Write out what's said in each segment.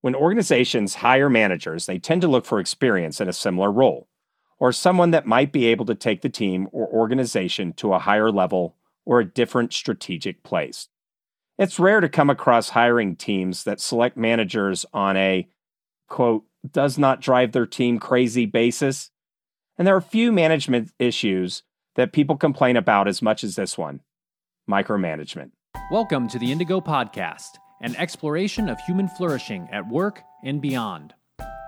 When organizations hire managers, they tend to look for experience in a similar role, or someone that might be able to take the team or organization to a higher level or a different strategic place. It's rare to come across hiring teams that select managers on a, quote, does not drive their team crazy basis. And there are few management issues that people complain about as much as this one micromanagement. Welcome to the Indigo Podcast, an exploration of human flourishing at work and beyond.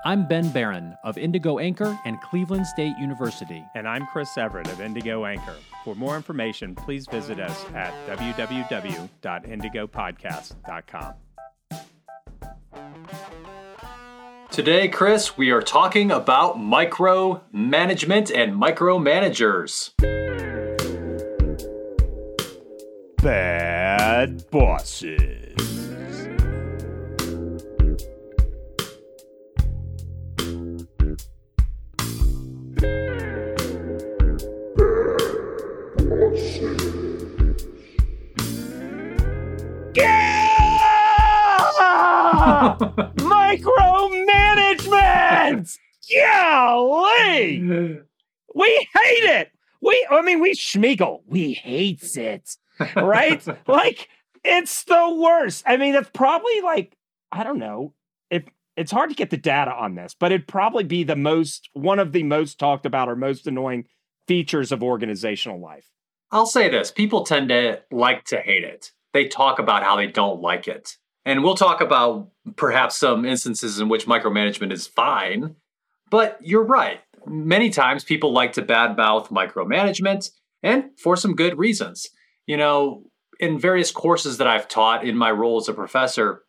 I'm Ben Barron of Indigo Anchor and Cleveland State University. And I'm Chris Everett of Indigo Anchor. For more information, please visit us at www.indigopodcast.com. Today, Chris, we are talking about micromanagement and micromanagers. Bad bosses. Golly! We hate it. We, I mean, we Sméagol. We hates it, right? like it's the worst. I mean, that's probably like I don't know if it's hard to get the data on this, but it'd probably be the most one of the most talked about or most annoying features of organizational life. I'll say this people tend to like to hate it. They talk about how they don't like it. And we'll talk about perhaps some instances in which micromanagement is fine. But you're right. Many times people like to badmouth micromanagement and for some good reasons. You know, in various courses that I've taught in my role as a professor,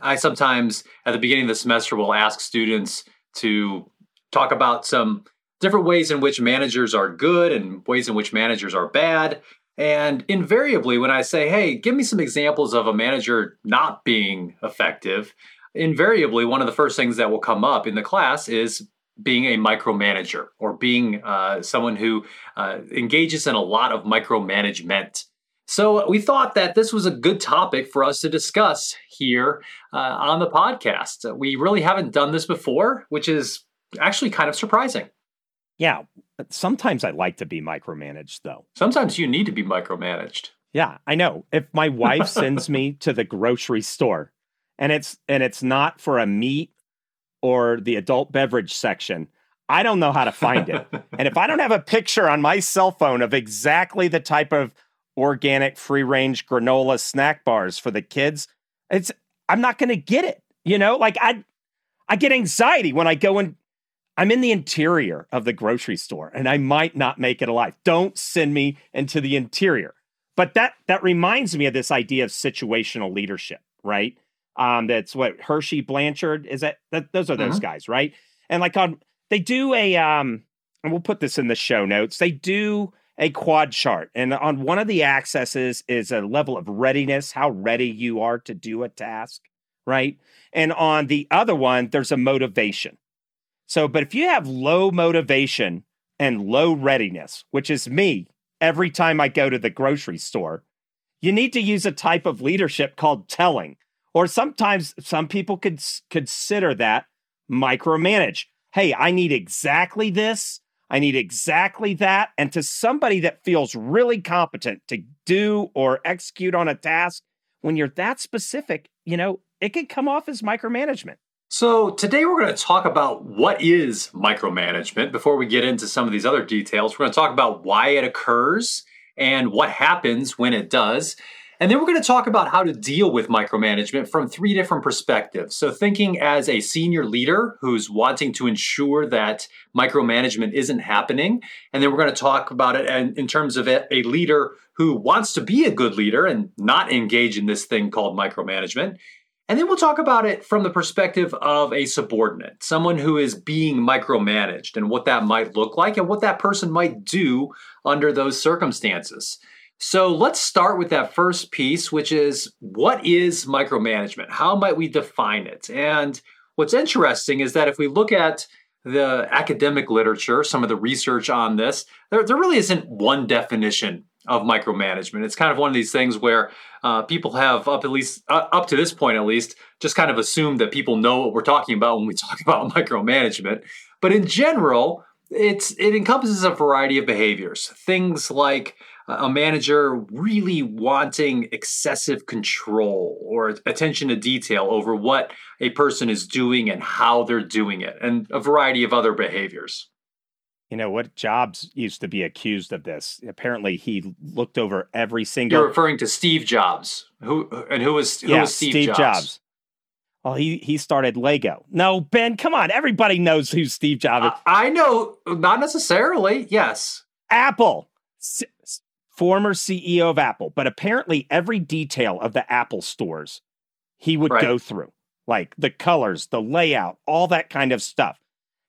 I sometimes at the beginning of the semester will ask students to talk about some different ways in which managers are good and ways in which managers are bad. And invariably, when I say, hey, give me some examples of a manager not being effective, invariably, one of the first things that will come up in the class is being a micromanager or being uh, someone who uh, engages in a lot of micromanagement. So we thought that this was a good topic for us to discuss here uh, on the podcast. We really haven't done this before, which is actually kind of surprising. Yeah. Sometimes I like to be micromanaged, though. Sometimes you need to be micromanaged. Yeah, I know. If my wife sends me to the grocery store and it's and it's not for a meat or the adult beverage section, I don't know how to find it. and if I don't have a picture on my cell phone of exactly the type of organic free range granola snack bars for the kids, it's I'm not going to get it. You know, like I I get anxiety when I go and I'm in the interior of the grocery store and I might not make it alive. Don't send me into the interior. But that that reminds me of this idea of situational leadership, right? Um, that's what Hersey Blanchard is that, that those are those mm-hmm. guys, right? And like on they do a um and we'll put this in the show notes. They do a quad chart. And on one of the accesses is a level of readiness, how ready you are to do a task, right? And on the other one, there's a motivation. So, but if you have low motivation and low readiness, which is me every time I go to the grocery store, you need to use a type of leadership called telling. Or sometimes some people could consider that micromanage. Hey, I need exactly this. I need exactly that. And to somebody that feels really competent to do or execute on a task, when you're that specific, you know, it can come off as micromanagement. So, today we're going to talk about what is micromanagement. Before we get into some of these other details, we're going to talk about why it occurs and what happens when it does. And then we're going to talk about how to deal with micromanagement from three different perspectives. So, thinking as a senior leader who's wanting to ensure that micromanagement isn't happening. And then we're going to talk about it in terms of a leader who wants to be a good leader and not engage in this thing called micromanagement. And then we'll talk about it from the perspective of a subordinate, someone who is being micromanaged and what that might look like and what that person might do under those circumstances. So let's start with that first piece, which is what is micromanagement? How might we define it? And what's interesting is that if we look at the academic literature, some of the research on this, there, there really isn't one definition of micromanagement. It's kind of one of these things where uh, people have up at least uh, up to this point at least just kind of assumed that people know what we're talking about when we talk about micromanagement. But in general, it's it encompasses a variety of behaviors. Things like a manager really wanting excessive control or attention to detail over what a person is doing and how they're doing it, and a variety of other behaviors. You know what? Jobs used to be accused of this. Apparently, he looked over every single. You're referring to Steve Jobs, who and who was who yeah, was Steve, Steve Jobs? Jobs. Well, he he started Lego. No, Ben, come on. Everybody knows who Steve Jobs is. I, I know, not necessarily. Yes, Apple, S- former CEO of Apple, but apparently every detail of the Apple stores he would Right. go through, like the colors, the layout, all that kind of stuff.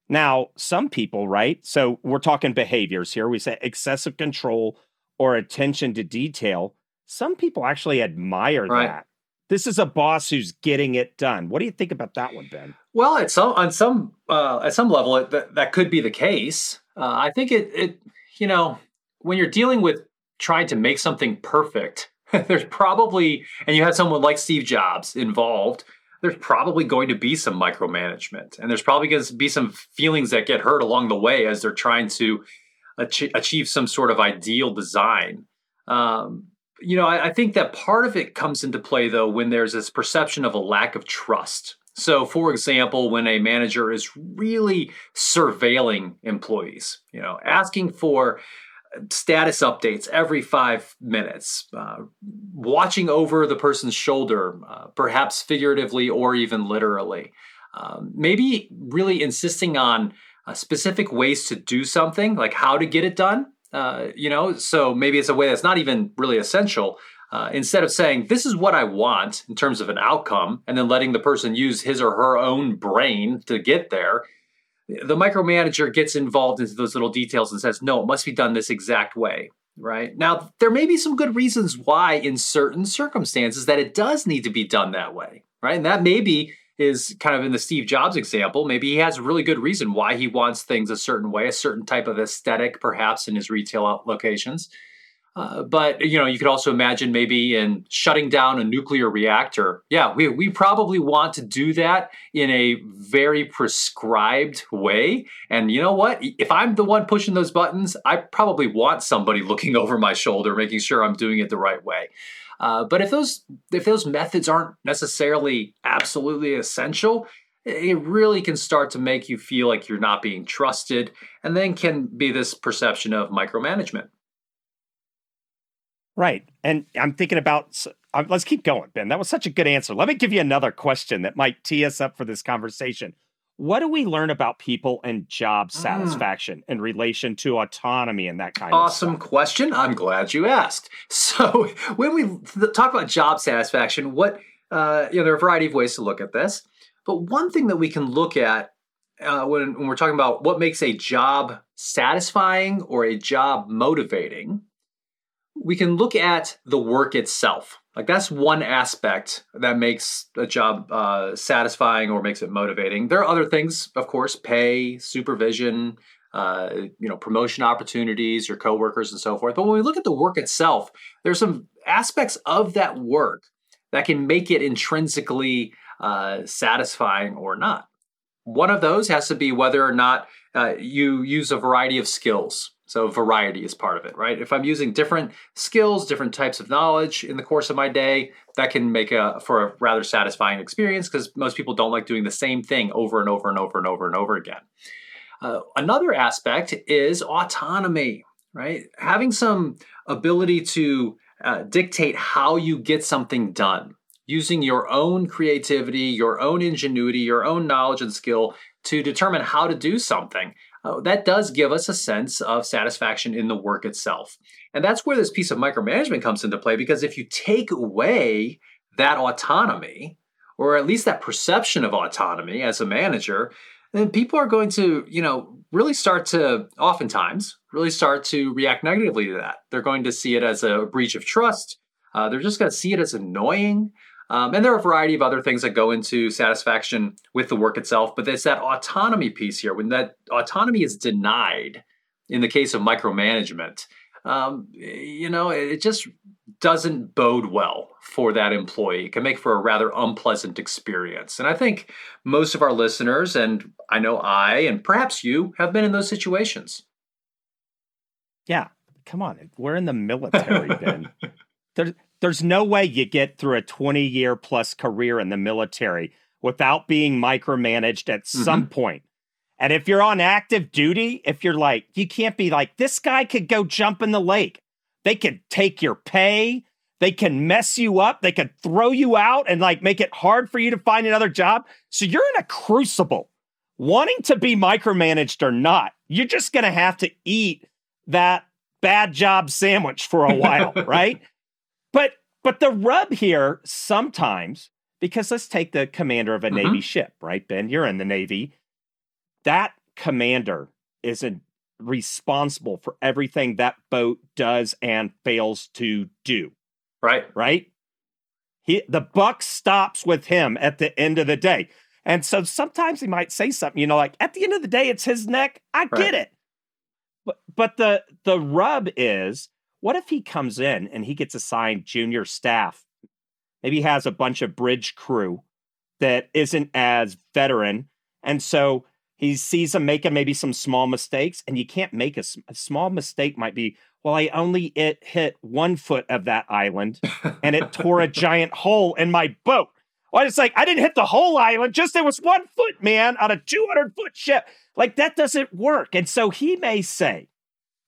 Now, some people, right? So we're talking behaviors here. We say excessive control or attention to detail. Some people actually admire Right. that. This is a boss who's getting it done. What do you think about that one, Ben? Well, at some on some uh, at some level, it, that that could be the case. Uh, I think it it you know when you're dealing with trying to make something perfect, there's probably and you had someone like Steve Jobs involved. There's probably going to be some micromanagement, and there's probably going to be some feelings that get hurt along the way as they're trying to ach- achieve some sort of ideal design. Um, you know, I, I think that part of it comes into play though when there's this perception of a lack of trust. So, for example, when a manager is really surveilling employees, you know, asking for status updates every five minutes, uh, watching over the person's shoulder, uh, perhaps figuratively or even literally, um, maybe really insisting on uh, specific ways to do something, like how to get it done. Uh, you know, so maybe it's a way that's not even really essential. Uh, instead of saying this is what I want in terms of an outcome, and then letting the person use his or her own brain to get there, the micromanager gets involved into those little details and says, no, it must be done this exact way. Right now, there may be some good reasons why, in certain circumstances, that it does need to be done that way. Right, and that maybe is kind of in the Steve Jobs example. Maybe he has a really good reason why he wants things a certain way, a certain type of aesthetic, perhaps in his retail locations. Uh, but you know, you could also imagine maybe in shutting down a nuclear reactor. Yeah, we we probably want to do that in a very prescribed way. And you know what? If I'm the one pushing those buttons, I probably want somebody looking over my shoulder, making sure I'm doing it the right way. Uh, but if those if those methods aren't necessarily absolutely essential, it really can start to make you feel like you're not being trusted, and then can be this perception of micromanagement. Right. And I'm thinking about, uh, let's keep going, Ben. That was such a good answer. Let me give you another question that might tee us up for this conversation. What do we learn about people and job Mm. satisfaction in relation to autonomy and that kind Awesome of stuff? question. I'm glad you asked. So, when we talk about job satisfaction, what uh, you know, there are a variety of ways to look at this. But one thing that we can look at uh, when, when we're talking about what makes a job satisfying or a job motivating, we can look at the work itself. Like that's one aspect that makes a job uh, satisfying or makes it motivating. There are other things, of course, pay, supervision, uh, you know, promotion opportunities, your coworkers, and so forth. But when we look at the work itself, there's some aspects of that work that can make it intrinsically uh, satisfying or not. One of those has to be whether or not uh, you use a variety of skills. So variety is part of it, right? If I'm using different skills, different types of knowledge in the course of my day, that can make a for a rather satisfying experience because most people don't like doing the same thing over and over and over and over and over again. Uh, another aspect is autonomy, right? Having some ability to uh, dictate how you get something done, using your own creativity, your own ingenuity, your own knowledge and skill to determine how to do something. Uh, that does give us a sense of satisfaction in the work itself. And that's where this piece of micromanagement comes into play because if you take away that autonomy, or at least that perception of autonomy as a manager, then people are going to, you know, really start to oftentimes really start to react negatively to that. They're going to see it as a breach of trust. Uh, they're just going to see it as annoying. Um, and there are a variety of other things that go into satisfaction with the work itself, but it's that autonomy piece here. When that autonomy is denied, in the case of micromanagement, um, you know, it just doesn't bode well for that employee. It can make for a rather unpleasant experience. And I think most of our listeners, and I know I, and perhaps you, have been in those situations. Yeah. Come on. We're in the military, Ben. There's, there's no way you get through a 20 year plus career in the military without being micromanaged at mm-hmm. some point. And if you're on active duty, if you're like, you can't be like, this guy could go jump in the lake. They could take your pay. They can mess you up. They could throw you out and like make it hard for you to find another job. So you're in a crucible. Wanting to be micromanaged or not, you're just going to have to eat that bad job sandwich for a while, right? But the rub here sometimes because let's take the commander of a mm-hmm. navy ship, right? Ben, you're in the navy that commander isn't responsible for everything that boat does and fails to do. Right. Right? He the buck stops with him at the end of the day. And so sometimes he might say something, you know, like at the end of the day, it's his neck. I right. get it. But but the the rub is what if he comes in and he gets assigned junior staff? Maybe he has a bunch of bridge crew that isn't as veteran. And so he sees them making maybe some small mistakes, and you can't make a, a small mistake. Might be well, I only it hit one foot of that island, and it tore a giant hole in my boat. Well, it's like I didn't hit the whole island; just it was one foot, man, on a two hundred foot ship. Like that doesn't work. And so he may say,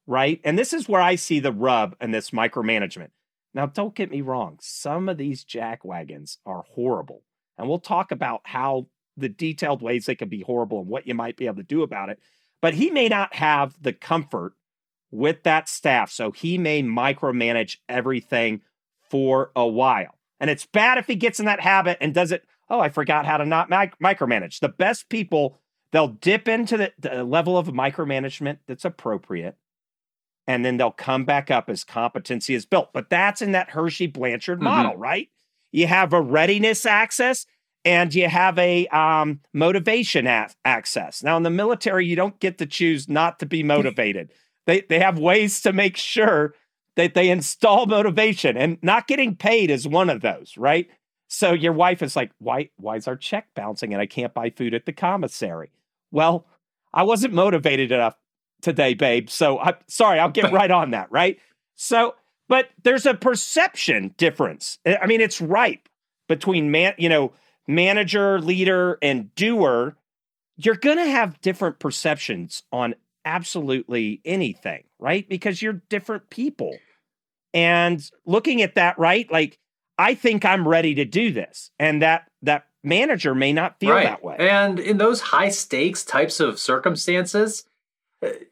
right, and this is where I see the rub in this micromanagement. Now, don't get me wrong; some of these jack wagons are horrible, and we'll talk about how the detailed ways they can be horrible and what you might be able to do about it. But he may not have the comfort with that staff. So he may micromanage everything for a while. And it's bad if he gets in that habit and does it. Oh, I forgot how to not mic- micromanage. The best people, they'll dip into the, the level of micromanagement that's appropriate. And then they'll come back up as competency is built. But that's in that Hersey Blanchard mm-hmm. model, right? You have a readiness access and you have a um, motivation a- access. Now, in the military, you don't get to choose not to be motivated. they they have ways to make sure that they install motivation, and not getting paid is one of those, right? So your wife is like, "Why why is our check bouncing and I can't buy food at the commissary?" Well, I wasn't motivated enough today, babe. So I'm sorry, I'll get right on that, right? So, but there's a perception difference. I mean, it's ripe between man, you know, manager, leader, and doer, you're going to have different perceptions on absolutely anything, right? Because you're different people. And looking at that, right? Like, I think I'm ready to do this. And that, that manager may not feel right. that way. And in those high stakes types of circumstances,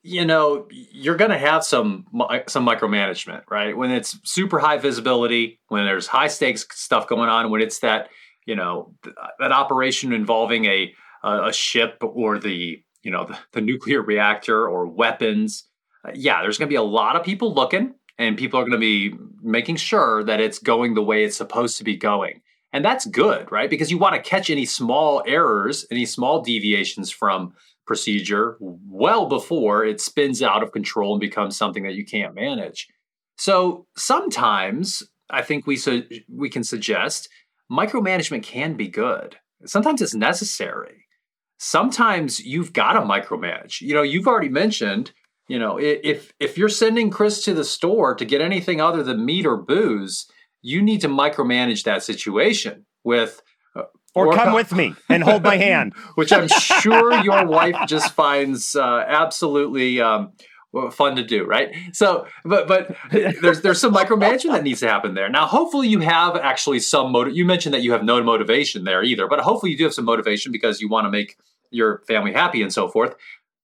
you know you're going to have some some micromanagement right? When it's super high visibility when there's high stakes stuff going on when it's that you know that operation involving a a ship or the you know the, the nuclear reactor or weapons uh, yeah there's going to be a lot of people looking and people are going to be making sure that it's going the way it's supposed to be going. And that's good right? Because you want to catch any small errors any small deviations from procedure well before it spins out of control and becomes something that you can't manage so sometimes i think we we can suggest micromanagement can be good. Sometimes it's necessary. Sometimes you've got to micromanage. You know, you've already mentioned, you know, if if you're sending Chris to the store to get anything other than meat or booze, you need to micromanage that situation with or, or, come with me and hold my hand, which I'm sure your wife just finds uh, absolutely um, fun to do, right? So, but but there's there's some micromanagement that needs to happen there. Now, hopefully, you have actually some motive. You mentioned that you have no motivation there either, but hopefully, you do have some motivation because you want to make your family happy and so forth.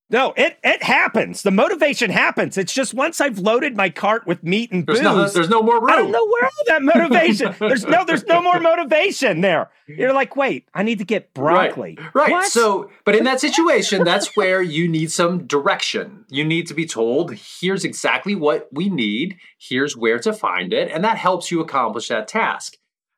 No, it it happens. The motivation happens. It's just once I've loaded my cart with meat and there's booze, no, there's no more room. I don't know where all that motivation. there's no there's no more motivation there. You're like, wait, I need to get broccoli. Right. right. So, but in that situation, that's where you need some direction. You need to be told, here's exactly what we need. Here's where to find it, and that helps you accomplish that task.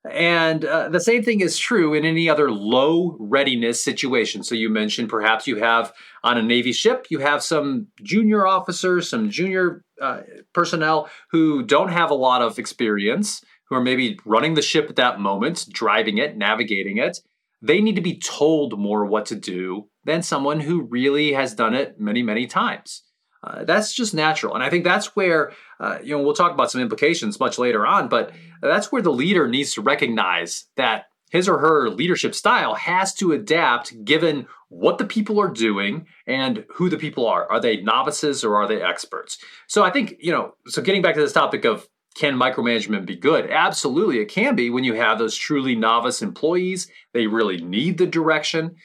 And uh, the same thing is true in any other low readiness situation. So you mentioned perhaps you have on a Navy ship, you have some junior officers, some junior uh, personnel who don't have a lot of experience, who are maybe running the ship at that moment, driving it, navigating it. They need to be told more what to do than someone who really has done it many, many times. Uh, that's just natural. And I think that's where, uh, you know, we'll talk about some implications much later on, but that's where the leader needs to recognize that his or her leadership style has to adapt given what the people are doing and who the people are. Are they novices or are they experts? So I think, you know, so getting back to this topic of can micromanagement be good? Absolutely, it can be when you have those truly novice employees. They really need the direction.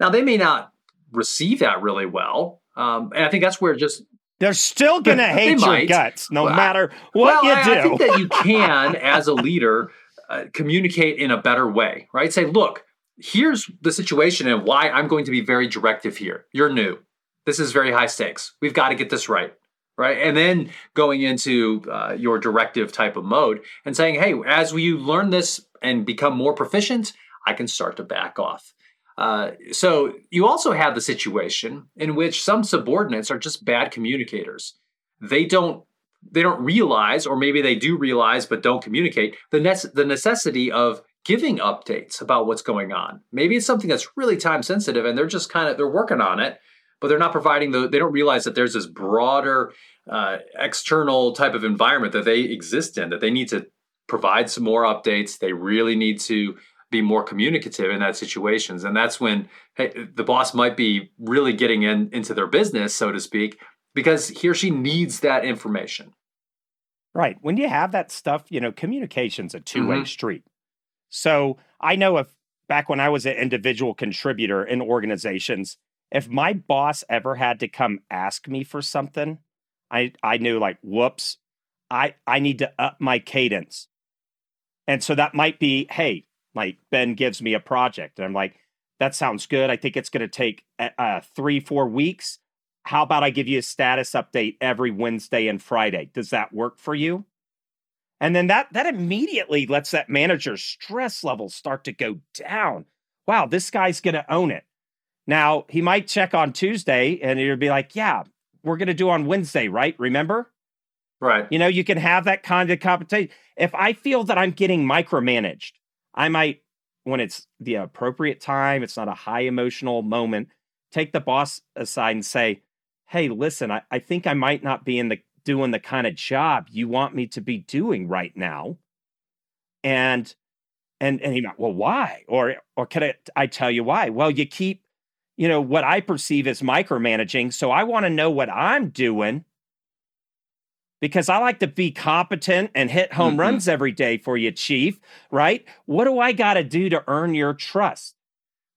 Now, they may not receive that really well um, and I think that's where just they're still going to hate your guts, no well, matter what well, you I, do. I think that you can, as a leader, uh, communicate in a better way, right? Say, look, here's the situation and why I'm going to be very directive here. You're new. This is very high stakes. We've got to get this right, right? And then going into uh, your directive type of mode and saying, hey, as we learn this and become more proficient, I can start to back off. Uh, so you also have the situation in which some subordinates are just bad communicators. They don't they don't realize, or maybe they do realize but don't communicate the the necessity of giving updates about what's going on. Maybe it's something that's really time sensitive, and they're just kind of they're working on it, but they're not providing the. They don't realize that there's this broader uh, external type of environment that they exist in that they need to provide some more updates. They really need to be more communicative in that situations. And that's when hey, the boss might be really getting in into their business so to speak because he or she needs that information. Right. When you have that stuff you know communication's a two-way mm-hmm. street. So i know if back when i was an individual contributor in organizations if my boss ever had to come ask me for something i i knew like whoops i i need to up my cadence. And so that might be hey like Ben gives me a project, and I'm like, that sounds good. I think it's going to take uh, uh, three, four weeks. How about I give you a status update every Wednesday and Friday? Does that work for you? And then that that immediately lets that manager's stress levels start to go down. Wow, this guy's going to own it. Now, he might check on Tuesday and it'll be like, yeah, we're going to do on Wednesday, right? Remember? Right. You know, you can have that kind of competition. If I feel that I'm getting micromanaged, I might, when it's the appropriate time, it's not a high emotional moment, take the boss aside and say, Hey, listen, I, I think I might not be in the doing the kind of job you want me to be doing right now. And and and he might, well, why? Or or can I, I tell you why? Well, you keep, you know, what I perceive as micromanaging. So I want to know what I'm doing because I like to be competent and hit home mm-hmm. runs every day for you, Chief, right? What do I got to do to earn your trust,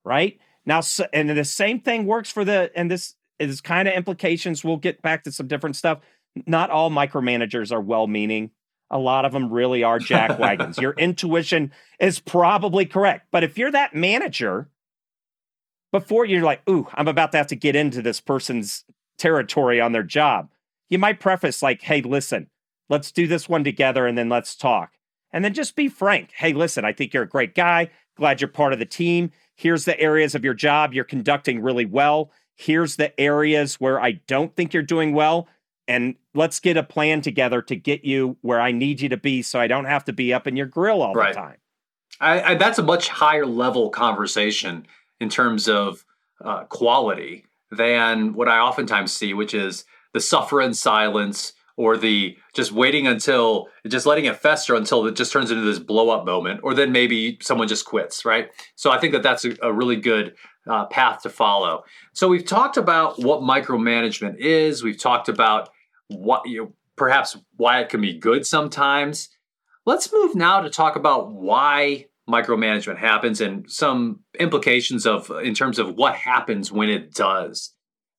right? Now, so, and the same thing works for the, and this is kind of implications. We'll get back to some different stuff. Not all micromanagers are well meaning. A lot of them really are jackwagons. your intuition is probably correct. But if you're that manager, before you're like, ooh, I'm about to have to get into this person's territory on their job you might preface like, hey, listen, let's do this one together and then let's talk. And then just be frank. Hey, listen, I think you're a great guy. Glad you're part of the team. Here's the areas of your job you're conducting really well. Here's the areas where I don't think you're doing well. And let's get a plan together to get you where I need you to be so I don't have to be up in your grill all right. the time. I, I, that's a much higher level conversation in terms of uh, quality than what I oftentimes see, which is the suffer in silence or the just waiting until just letting it fester until it just turns into this blow up moment or then maybe someone just quits right? So i think that that's a, a really good uh, path to follow. So we've talked about what micromanagement is. We've talked about what you know, perhaps why it can be good sometimes. Let's move now to talk about why micromanagement happens and some implications of in terms of what happens when it does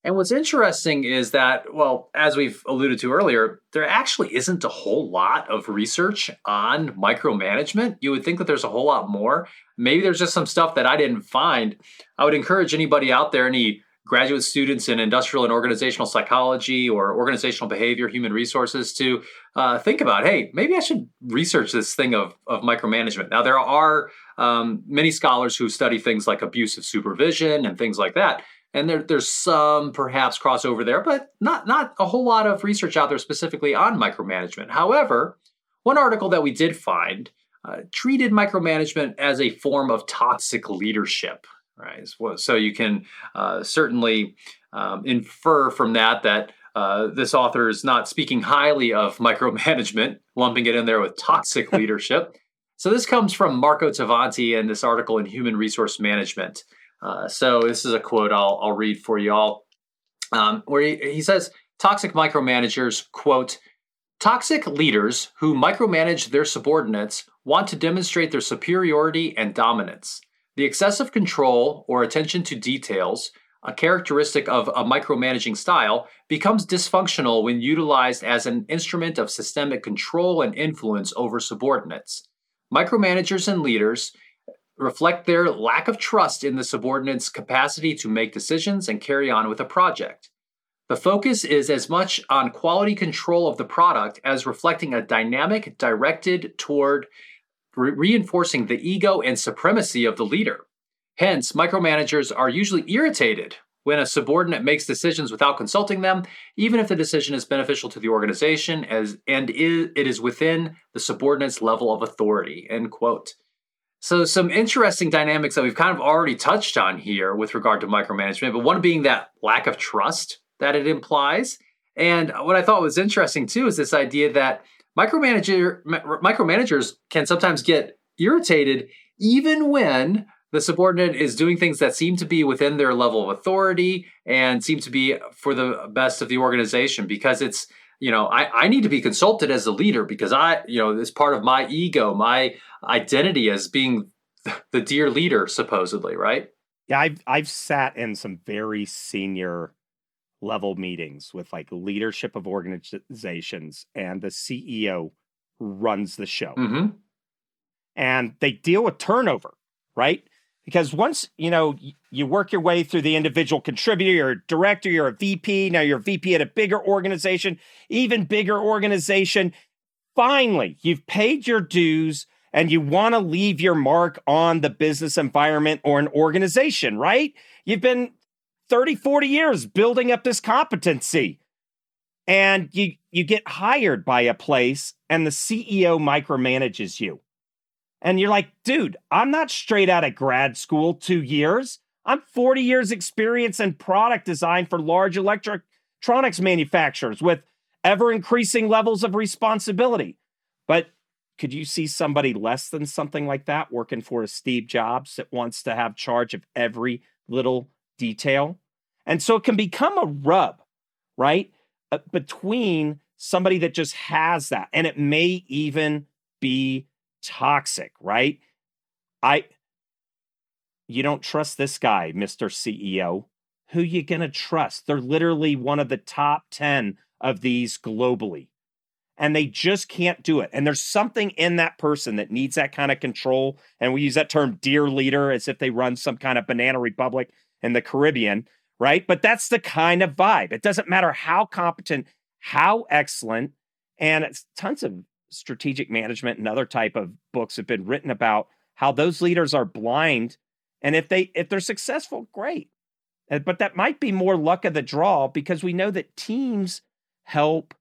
and what's interesting is that, well, as we've alluded to earlier, there actually isn't a whole lot of research on micromanagement. You would think that there's a whole lot more. Maybe there's just some stuff that I didn't find. I would encourage anybody out there, any graduate students in industrial and organizational psychology or organizational behavior, human resources to uh, think about, hey, maybe I should research this thing of, of micromanagement. Now, there are um, many scholars who study things like abusive supervision and things like that. And there, there's some perhaps crossover there, but not, not a whole lot of research out there specifically on micromanagement. However, one article that we did find uh, treated micromanagement as a form of toxic leadership right? So you can uh, certainly um, infer from that that uh, this author is not speaking highly of micromanagement, lumping it in there with toxic leadership. So this comes from Marco Tavanti in this article in Human Resource Management. Uh, so this is a quote I'll, I'll read for you all, um, where he, he says, toxic micromanagers, quote, Toxic leaders who micromanage their subordinates want to demonstrate their superiority and dominance. The excessive control or attention to details, a characteristic of a micromanaging style, becomes dysfunctional when utilized as an instrument of systemic control and influence over subordinates. Micromanagers and leaders reflect their lack of trust in the subordinate's capacity to make decisions and carry on with a project. The focus is as much on quality control of the product as reflecting a dynamic directed toward re- reinforcing the ego and supremacy of the leader. Hence, micromanagers are usually irritated when a subordinate makes decisions without consulting them, even if the decision is beneficial to the organization as and is, it is within the subordinate's level of authority. End quote. So, some interesting dynamics that we've kind of already touched on here with regard to micromanagement, but one being that lack of trust that it implies. And what I thought was interesting too is this idea that micromanager micromanagers can sometimes get irritated even when the subordinate is doing things that seem to be within their level of authority and seem to be for the best of the organization because it's you know I, I need to be consulted as a leader because i you know it's part of my ego my identity as being the dear leader supposedly right yeah i've i've sat in some very senior level meetings with like leadership of organizations and the CEO runs the show. Mm-hmm. And they deal with turnover, right? Because once, you know, you work your way through the individual contributor, you're a director, you're a VP, now you're a VP at a bigger organization, even bigger organization. Finally, you've paid your dues and you want to leave your mark on the business environment or an organization, right? You've been 30, 40 years building up this competency. And you you get hired by a place and the CEO micromanages you. And you're like, dude, I'm not straight out of grad school 2 years. I'm 40 years experience in product design for large electronics manufacturers with ever increasing levels of responsibility. But could you see somebody less than something like that working for a Steve Jobs that wants to have charge of every little detail. And so it can become a rub, right? Uh, between somebody that just has that. And it may even be toxic, right? I you don't trust this guy, Mr. CEO. Who you going to trust? They're literally one of the top 10 of these globally. And they just can't do it. And there's something in that person that needs that kind of control. And we use that term dear leader as if they run some kind of banana republic in the Caribbean, right? But that's the kind of vibe. It doesn't matter how competent, how excellent, and it's tons of strategic management and other type of books have been written about how those leaders are blind and if they if they're successful great. Uh, but that might be more luck of the draw because we know that teams help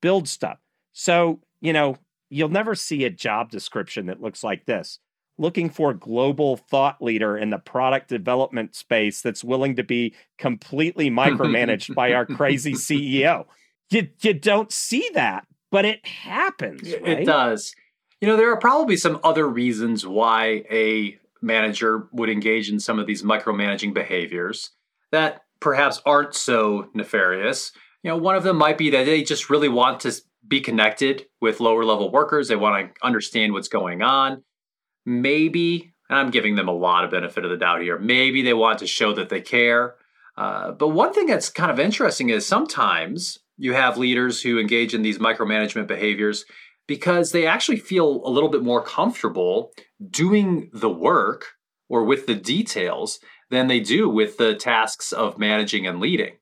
build stuff. So you know you'll never see a job description that looks like this. Looking for a global thought leader in the product development space that's willing to be completely micromanaged by our crazy CEO. You, you don't see that, but it happens. Right? It does. You know, there are probably some other reasons why a manager would engage in some of these micromanaging behaviors that perhaps aren't so nefarious. You know, one of them might be that they just really want to be connected with lower level workers. They want to understand what's going on maybe, and I'm giving them a lot of benefit of the doubt here, maybe they want to show that they care. Uh, but one thing that's kind of interesting is sometimes you have leaders who engage in these micromanagement behaviors because they actually feel a little bit more comfortable doing the work or with the details than they do with the tasks of managing and leading.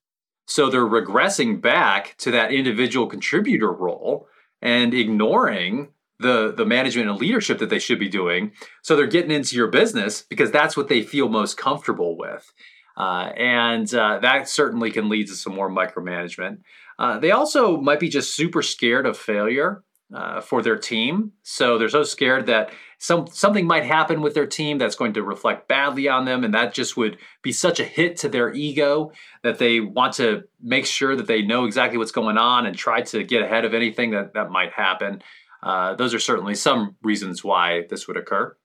So they're regressing back to that individual contributor role and ignoring the the management and leadership that they should be doing. So they're getting into your business because that's what they feel most comfortable with. Uh, and uh, that certainly can lead to some more micromanagement. Uh, they also might be just super scared of failure uh, for their team. So they're so scared that some something might happen with their team that's going to reflect badly on them, and that just would be such a hit to their ego that they want to make sure that they know exactly what's going on and try to get ahead of anything that that might happen. Uh, those are certainly some reasons why this would occur.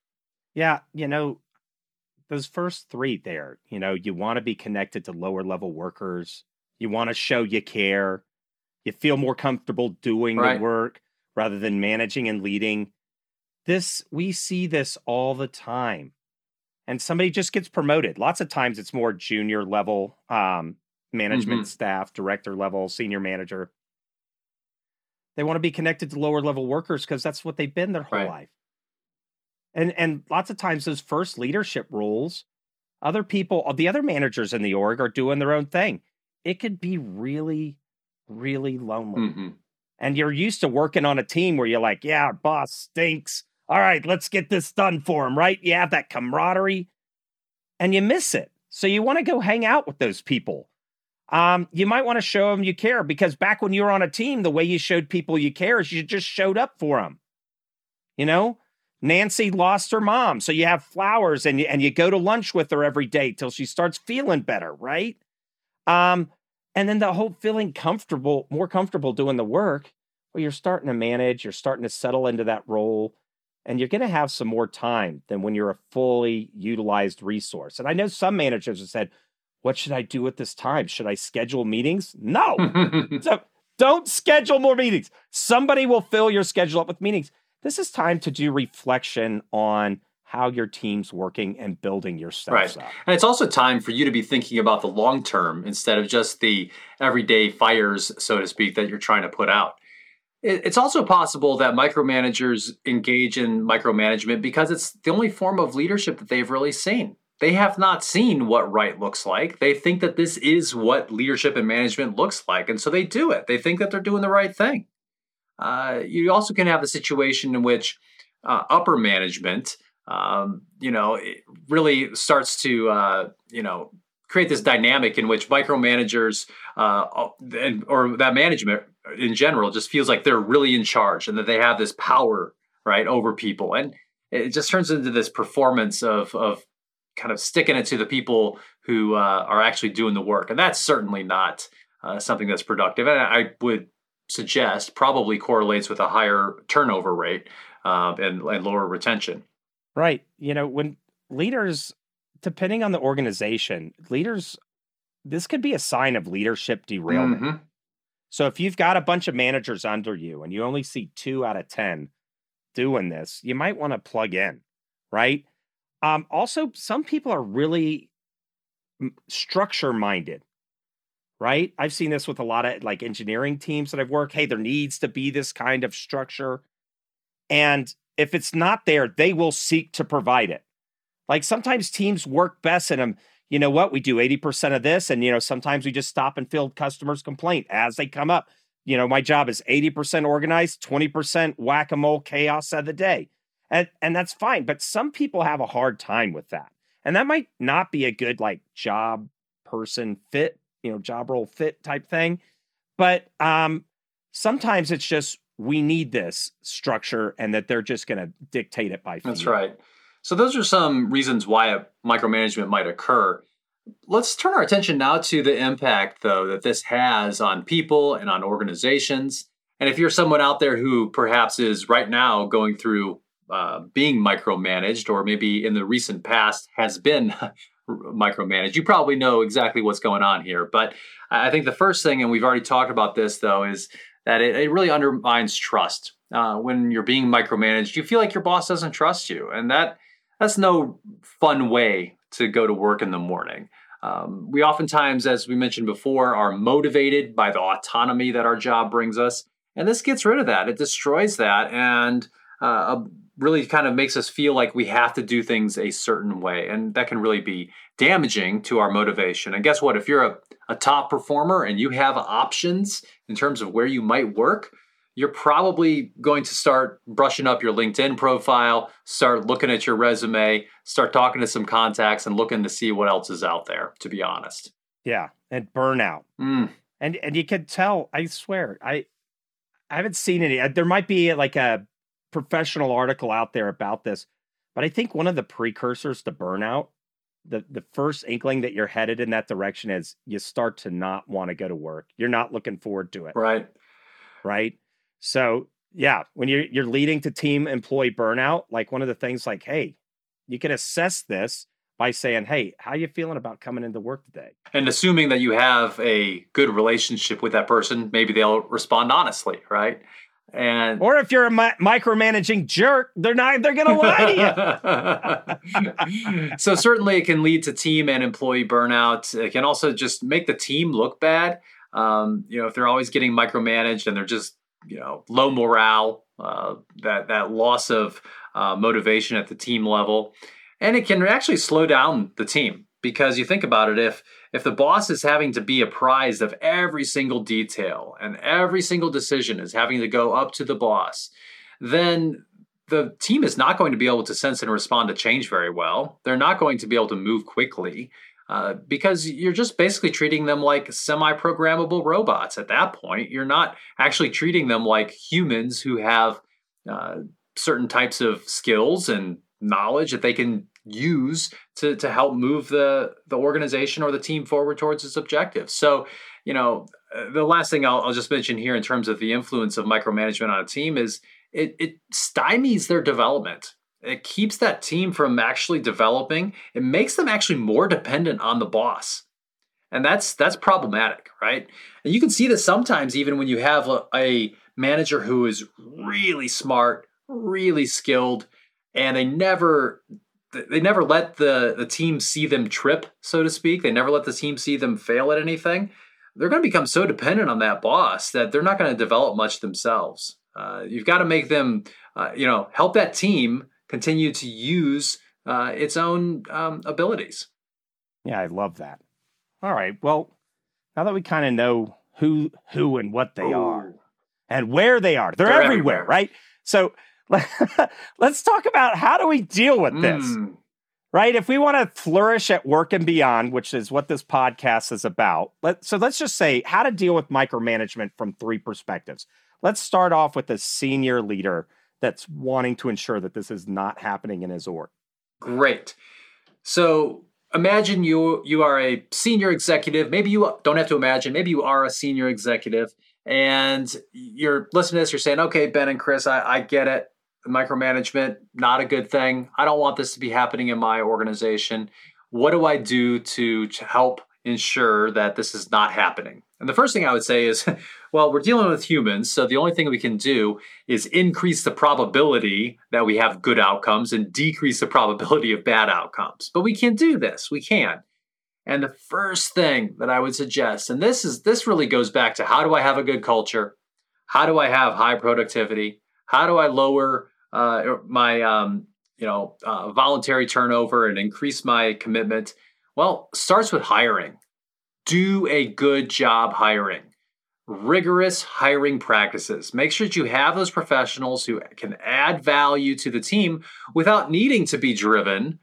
Yeah, you know, those first three there, you know, you want to be connected to lower level workers. You want to show you care. You feel more comfortable doing right. the work rather than managing and leading. This, we see this all the time. And somebody just gets promoted. Lots of times it's more junior level um, management mm-hmm. staff, director level, senior manager. They want to be connected to lower level workers because that's what they've been their whole right. life. And and lots of times those first leadership roles, other people, the other managers in the org are doing their own thing. It could be really, really lonely. Mm-hmm. And you're used to working on a team where you're like, yeah, our boss stinks. All right, let's get this done for him, right? You have that camaraderie and you miss it. So you want to go hang out with those people. Um, you might want to show them you care because back when you were on a team, the way you showed people you care is you just showed up for them. You know, Nancy lost her mom, so you have flowers and you, and you go to lunch with her every day till she starts feeling better, right? Um, and then the whole feeling comfortable, more comfortable doing the work. Well, you're starting to manage, you're starting to settle into that role, and you're going to have some more time than when you're a fully utilized resource. And I know some managers have said, "What should I do at this time? Should I schedule meetings?" No, so don't schedule more meetings. Somebody will fill your schedule up with meetings this is time to do reflection on how your team's working and building your stuff right. up. And it's also time for you to be thinking about the long term instead of just the everyday fires, so to speak, that you're trying to put out. It's also possible that micromanagers engage in micromanagement because it's the only form of leadership that they've really seen. They have not seen what right looks like. They think that this is what leadership and management looks like. And so they do it. They think that they're doing the right thing. Uh, you also can have a situation in which uh, upper management, um, you know, really starts to, uh, you know, create this dynamic in which micromanagers uh, and or that management in general just feels like they're really in charge and that they have this power right over people, and it just turns into this performance of of kind of sticking it to the people who uh, are actually doing the work, and that's certainly not uh, something that's productive. And I would suggest probably correlates with a higher turnover rate uh, and, and lower retention. Right. You know, when leaders, depending on the organization, leaders, this could be a sign of leadership derailment. Mm-hmm. So if you've got a bunch of managers under you and you only see two out of 10 doing this, you might want to plug in, right? Um, also, some people are really structure minded right? I've seen this with a lot of eh, like engineering teams that I've worked. Hey, there needs to be this kind of structure. And if it's not there, they will seek to provide it. Like sometimes teams work best in them. You know what? We do 80% of this. And, you know, sometimes we just stop and field customers' complaint as they come up. You know, my job is 80% organized, 20% whack a mole chaos of the day. And, and that's fine. But some people have a hard time with that. And that might not be a good like job person fit you know job role fit type thing. But um sometimes it's just we need this structure and that they're just going to dictate it by that's right. So those are some reasons why micromanagement might occur. Let's turn our attention now to the impact though that this has on people and on organizations. And if you're someone out there who perhaps is right now going through uh, being micromanaged or maybe in the recent past has been micromanage. You probably know exactly what's going on here. But I think the first thing, and we've already talked about this though, is that it, it really undermines trust. Uh, when you're being micromanaged, you feel like your boss doesn't trust you, and that that's no fun way to go to work in the morning. Um, we oftentimes, as we mentioned before, are motivated by the autonomy that our job brings us, and this gets rid of that. It destroys that, and uh, really kind of makes us feel like we have to do things a certain way. And that can really be damaging to our motivation. And guess what? If you're a, a top performer and you have options in terms of where you might work, you're probably going to start brushing up your LinkedIn profile, start looking at your resume, start talking to some contacts and looking to see what else is out there, to be honest. Yeah. And burnout. Mm. And and you can tell, I swear, I I haven't seen any. Uh, there might be like a professional article out there about this, but I think one of the precursors to burnout, the the first inkling that you're headed in that direction is you start to not want to go to work. You're not looking forward to it. Right. Right. So yeah, when you're you're leading to team employee burnout, like one of the things like, hey, you can assess this by saying, "Hey, how you feeling about coming into work today?" And assuming that you have a good relationship with that person, maybe they'll respond honestly, right? And or if you're a mi- micromanaging jerk, they're not they're going to lie to you. so certainly it can lead to team and employee burnout. It can also just make the team look bad. Um, you know, if they're always getting micromanaged and they're just you know low morale, uh, that that loss of uh, motivation at the team level, and it can actually slow down the team because you think about it if if the boss is having to be apprised of every single detail and every single decision is having to go up to the boss then the team is not going to be able to sense and respond to change very well they're not going to be able to move quickly uh, because you're just basically treating them like semi programmable robots at that point. You're not actually treating them like humans who have uh, certain types of skills and knowledge that they can use to, to help move the, the organization or the team forward towards its objectives. So, you know, uh, the last thing I'll, I'll just mention here in terms of the influence of micromanagement on a team is it, it stymies their development it keeps that team from actually developing. It makes them actually more dependent on the boss. And that's that's problematic, right? And you can see this sometimes even when you have a, a manager who is really smart, really skilled, and they never they never let the the team see them trip, so to speak. They never let the team see them fail at anything. They're going to become so dependent on that boss that they're not going to develop much themselves. Uh, you've got to make them, uh, you know, help that team continue to use uh, its own um, abilities. Yeah, I love that. All right. Well, now that we kind of know who who and what they Ooh. are and where they are, they're, they're everywhere, everywhere, right? So let's talk about how do we deal with this? Mm. Right? If we want to flourish at work and beyond, which is what this podcast is about. Let, so let's just say how to deal with micromanagement from three perspectives. Let's start off with a senior leader that's wanting to ensure that this is not happening in his org. Great. So imagine you you are a senior executive. Maybe you don't have to imagine. Maybe you are a senior executive, and you're listening to this. You're saying, "Okay, Ben and Chris, I, I get it. Micromanagement not a good thing. I don't want this to be happening in my organization. What do I do to, to help ensure that this is not happening?" And the first thing I would say is, well, we're dealing with humans, so the only thing we can do is increase the probability that we have good outcomes and decrease the probability of bad outcomes. But we can do this. We can. And the first thing that I would suggest, and this is this really goes back to how do I have a good culture? How do I have high productivity? How do I lower uh, my um, you know uh, voluntary turnover and increase my commitment? Well, starts with hiring do a good job hiring. Rigorous hiring practices. Make sure that you have those professionals who can add value to the team without needing to be driven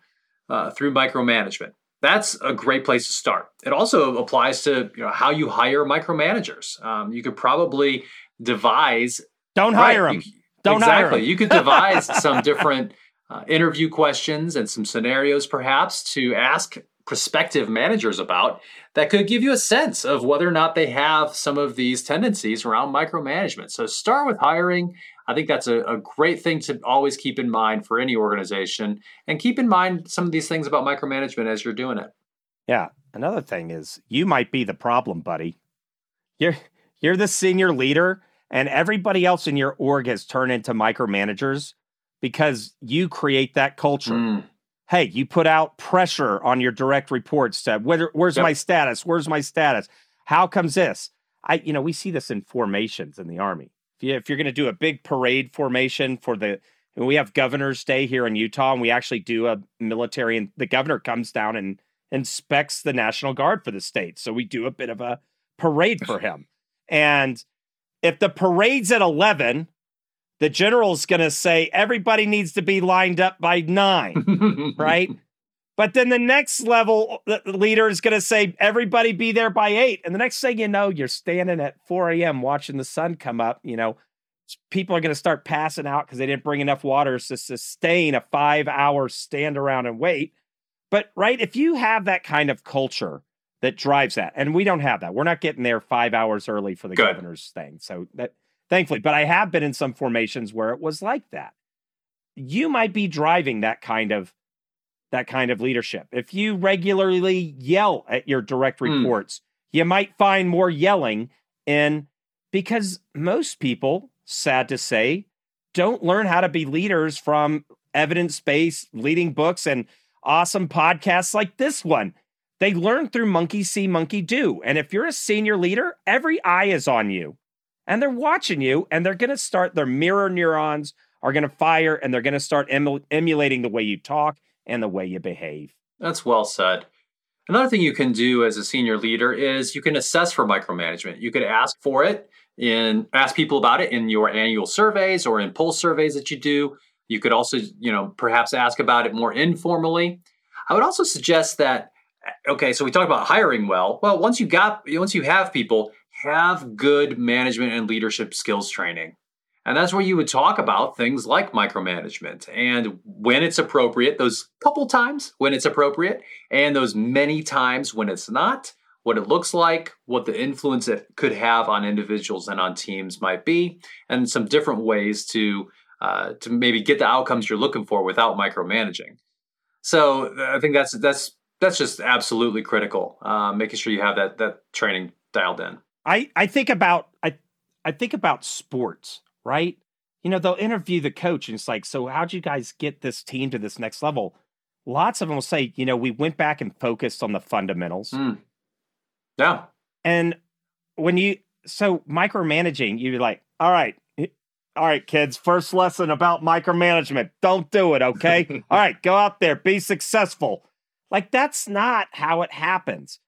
uh, through micromanagement. That's a great place to start. It also applies to you know, how you hire micromanagers. Um, you could probably devise. Don't hire right, them. You, Don't exactly. hire them. you could devise some different uh, interview questions and some scenarios, perhaps, to ask prospective managers about that could give you a sense of whether or not they have some of these tendencies around micromanagement. So start with hiring. I think that's a, a, great thing to always keep in mind for any organization and keep in mind some of these things about micromanagement as you're doing it. Yeah. Another thing is you might be the problem, buddy. You're you're the senior leader and everybody else in your org has turned into micromanagers because you create that culture. Mm hey, you put out pressure on your direct reports to whether where's yep. my status? Where's my status? How comes this? I, you know, we see this in formations in the army. If, you, if you're going to do a big parade formation for the we have Governor's Day here in Utah, and we actually do a military, and the governor comes down and inspects the National Guard for the state. So we do a bit of a parade for him. And if the parade's at 11, the general's going to say everybody needs to be lined up by nine, right? But then the next level the leader is going to say everybody be there by eight. And the next thing you know, you're standing at 4 a.m. watching the sun come up. You know, people are going to start passing out because they didn't bring enough water to sustain a five hour stand around and wait. But, right, if you have that kind of culture that drives that, and we don't have that, we're not getting there five hours early for the Good. governor's thing. So that thankfully, but I have been in some formations where it was like that. You might be driving that kind of that kind of leadership. If you regularly yell at your direct hmm. reports, mm. you might find more yelling in because most people, sad to say, don't learn how to be leaders from evidence-based leading books and awesome podcasts like this one. They learn through monkey see, monkey do. And if you're a senior leader, every eye is on you and they're watching you and they're going to start their mirror neurons are going to fire and they're going to start emulating the way you talk and the way you behave. That's well said. Another thing you can do as a senior leader is you can assess for micromanagement. You could ask for it in ask people about it in your annual surveys or in pulse surveys that you do. You could also, you know, perhaps ask about it more informally. I would also suggest that okay, so we talked about hiring well. Well, once you got once you have people, have good management and leadership skills training. And that's where you would talk about things like micromanagement and when it's appropriate, those couple times when it's appropriate, and those many times when it's not, what it looks like, what the influence it could have on individuals and on teams might be, and some different ways to uh, to maybe get the outcomes you're looking for without micromanaging. So I think that's that's that's just absolutely critical. Uh, making sure you have that that training dialed in. I I think about I I think about sports, right? You know, they'll interview the coach and it's like, so how'd you guys get this team to this next level? Lots of them will say, you know, we went back and focused on the fundamentals. Mm. Yeah. And when you so micromanaging, you're like, all right, all right, kids, first lesson about micromanagement. Don't do it, okay? all right, go out there, be successful. Like that's not how it happens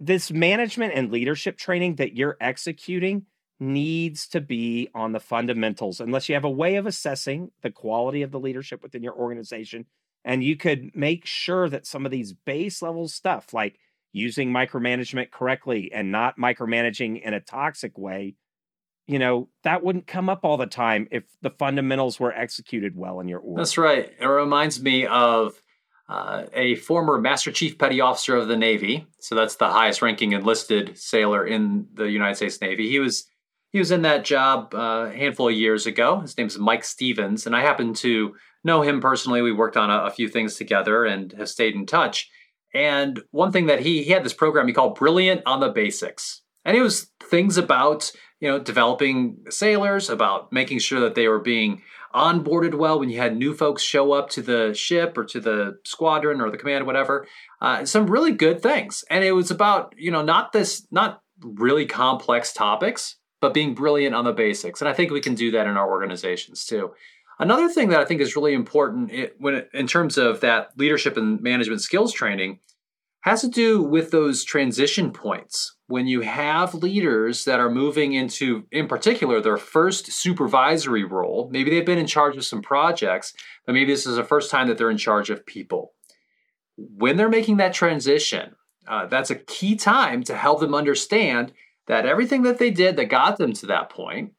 this management and leadership training that you're executing needs to be on the fundamentals unless you have a way of assessing the quality of the leadership within your organization and you could make sure that some of these base level stuff like using micromanagement correctly and not micromanaging in a toxic way you know that wouldn't come up all the time if the fundamentals were executed well in your org. That's right. It reminds me of a former Master Chief Petty Officer of the Navy. So that's the highest ranking enlisted sailor in the United States Navy. He was he was in that job uh, a handful of years ago. His name is Mike Stevens, and I happen to know him personally. We worked on a, a few things together and have stayed in touch. And one thing that he he had this program he called Brilliant on the Basics, and it was things about you know developing sailors, about making sure that they were being onboarded well when you had new folks show up to the ship or to the squadron or the command, or whatever. Uh, some really good things, and it was about you know not this not really complex topics, but being brilliant on the basics. And I think we can do that in our organizations too. Another thing that I think is really important it, when it, in terms of that leadership and management skills training has to do with those transition points when you have leaders that are moving into, in particular, their first supervisory role. Maybe they've been in charge of some projects, but maybe this is the first time that they're in charge of people. When they're making that transition, uh, that's a key time to help them understand that everything that they did that got them to that point,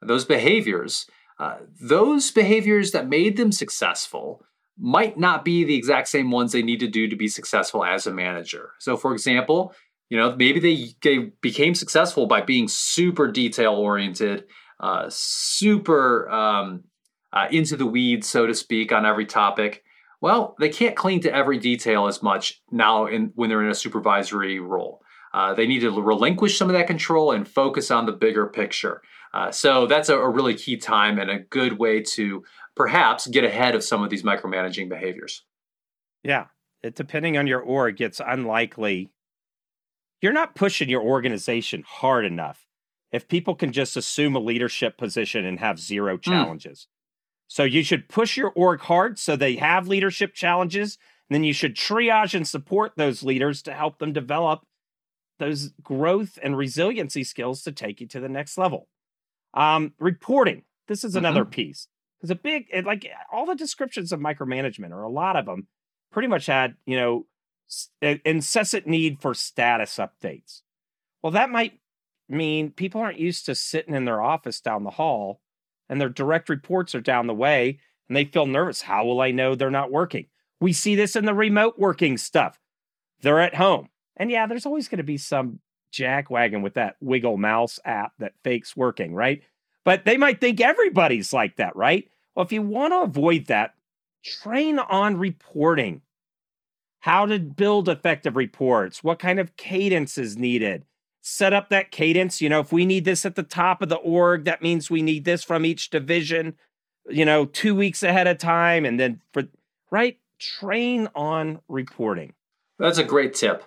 those behaviors, uh, those behaviors that made them successful might not be the exact same ones they need to do to be successful as a manager. So, for example, you know, maybe they, they became successful by being super detail oriented, uh, super um, uh, into the weeds, so to speak, on every topic. Well, they can't cling to every detail as much now in, when they're in a supervisory role. Uh, they need to relinquish some of that control and focus on the bigger picture. Uh, so that's a, a, really key time and a good way to perhaps get ahead of some of these micromanaging behaviors. Yeah, it, depending on your org, it's unlikely you're not pushing your organization hard enough if people can just assume a leadership position and have zero hmm. challenges. Mm. So you should push your org hard so they have leadership challenges. And then you should triage and support those leaders to help them develop those growth and resiliency skills to take you to the next level. Um, reporting. This is another mm-hmm. piece. Because a big, eh, like eh, all the descriptions of micromanagement, or a lot of them, pretty much had, you know, eh, incessant need for status updates. Well, that might mean people aren't used to sitting in their office down the hall and their direct reports are down the way and they feel nervous. How will I know they're not working? We see this in the remote working stuff. They're at home. And yeah, there's always going to be some jackwagon with that Wiggle Mouse app that fakes working, right? But they might think everybody's like that, right? Well, if you want to avoid that, train on reporting. How to build effective reports, what kind of cadence is needed, set up that cadence. You know, if we need this at the top of the org, that means we need this from each division, you know, two weeks ahead of time. And then for, right, train on reporting. That's a great tip.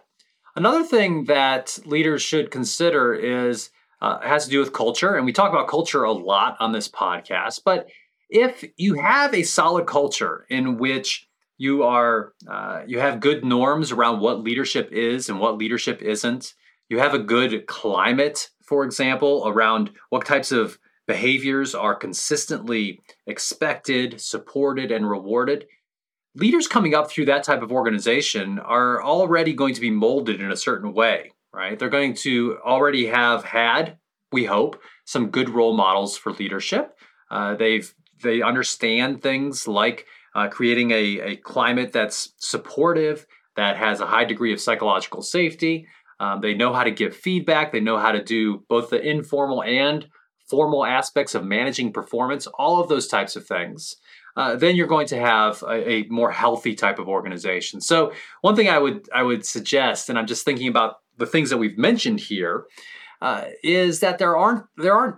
Another thing that leaders should consider is uh, has to do with culture. And we talk about culture a lot on this podcast. But if you have a solid culture in which you are uh, you have good norms around what leadership is and what leadership isn't you have a good climate, for example, around what types of behaviors are consistently expected, supported, and rewarded. Leaders coming up through that type of organization are already going to be molded in a certain way, right? They're going to already have had, we hope, some good role models for leadership. Uh, they've they understand things like uh, creating a, a climate that's supportive, that has a high degree of psychological safety, um, they know how to give feedback. They know how to do both the informal and formal aspects of managing performance, all of those types of things. Uh, then you're going to have a, a, more healthy type of organization. So one thing I would I would suggest, and I'm just thinking about the things that we've mentioned here, uh, is that there aren't there aren't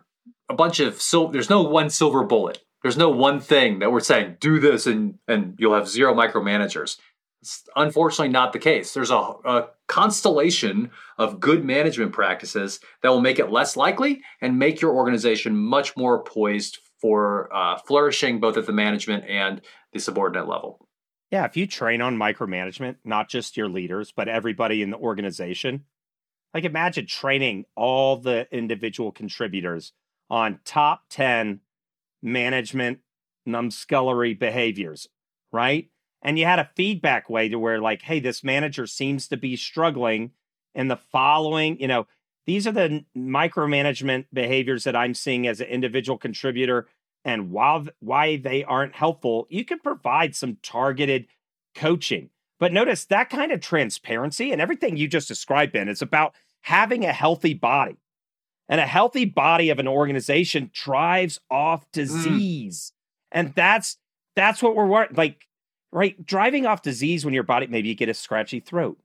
a bunch of so there's no one silver bullet. There's no one thing that we're saying do this and and you'll have zero micromanagers. It's unfortunately not the case. There's a, a, constellation of good management practices that will make it less likely and make your organization much more poised for uh, flourishing both at the management and the subordinate level. Yeah, if you train on micromanagement, not just your leaders, but everybody in the organization, like imagine training all the individual contributors on top 10 management numbskullery behaviors, right? and you had a feedback way to where like hey this manager seems to be struggling in the following you know these are the micromanagement behaviors that i'm seeing as an individual contributor. And while why they aren't helpful you can provide some targeted coaching. But notice that kind of transparency and everything you just described ben is about having a healthy body and a healthy body of an organization drives off mm. disease mm. and that's that's what we're like right? Driving off disease when your body, maybe you get a scratchy throat,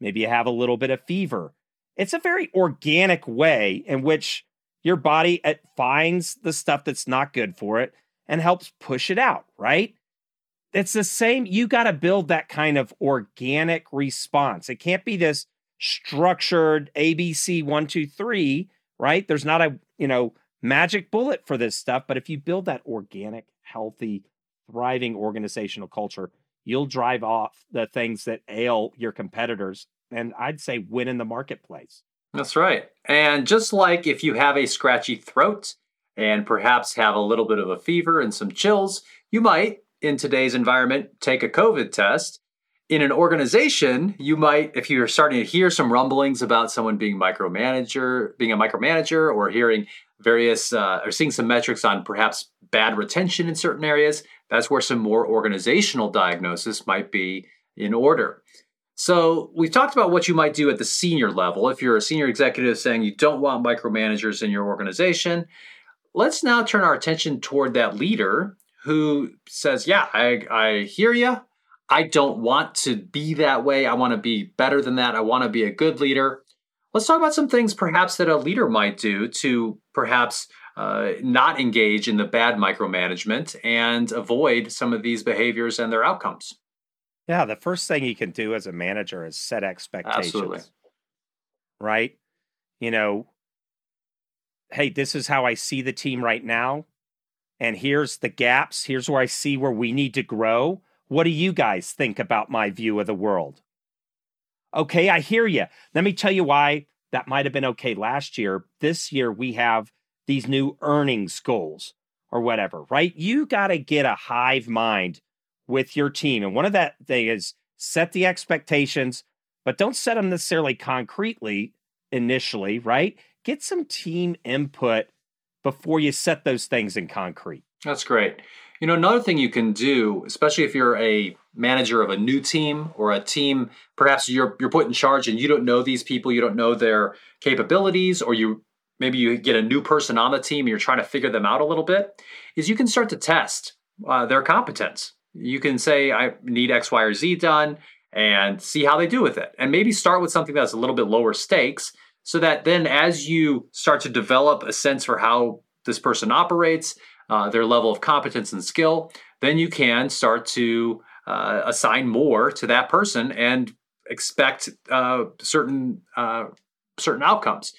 maybe you have a little bit of fever. It's a very organic way in which your body it finds the stuff that's not good for it and helps push it out, right? It's the same. You got to build that kind of organic response. It can't be this structured ABC one, two, three, right? There's not a, you know, magic bullet for this stuff. But if you build that organic, healthy thriving organizational culture, you'll drive off the things that ail your competitors and I'd say win in the marketplace. That's right. And just like if you have a scratchy throat and perhaps have a little bit of a fever and some chills, you might, in today's environment, take a COVID test. In an organization, you might, if you're starting to hear some rumblings about someone being micromanager, being a micromanager, or hearing various, uh, or seeing some metrics on perhaps bad retention in certain areas, that's where some more organizational diagnosis might be in order. So, we've talked about what you might do at the senior level. If you're a senior executive saying you don't want micromanagers in your organization, let's now turn our attention toward that leader who says, Yeah, I, I hear you. I don't want to be that way. I want to be better than that. I want to be a good leader. Let's talk about some things perhaps that a leader might do to perhaps uh, not engage in the bad micromanagement and avoid some of these behaviors and their outcomes. Yeah, the first thing you can do as a manager is set expectations. Absolutely. Right? You know, hey, this is how I see the team right now. and here's the gaps. Here's where I see where we need to grow. What do you guys think about my view of the world? Okay, I hear you. Let me tell you why that might have been okay last year. This year, we have these new earnings goals or whatever, right? You got to get a hive mind with your team. And one of that thing is set the expectations, but don't set them necessarily concretely initially, right? Get some team input before you set those things in concrete. That's great. You know, another thing you can do, especially if you're a manager of a new team or a team, perhaps you're you're put in charge and you don't know these people, you don't know their capabilities, or you maybe you get a new person on the team and you're trying to figure them out a little bit, is you can start to test uh, their competence. You can say, I need X, Y, or Z done and see how they do with it. And maybe start with something that's a little bit lower stakes so that then as you start to develop a sense for how this person operates, uh, their level of competence and skill, then you can start to uh, assign more to that person and expect uh, certain uh, certain outcomes.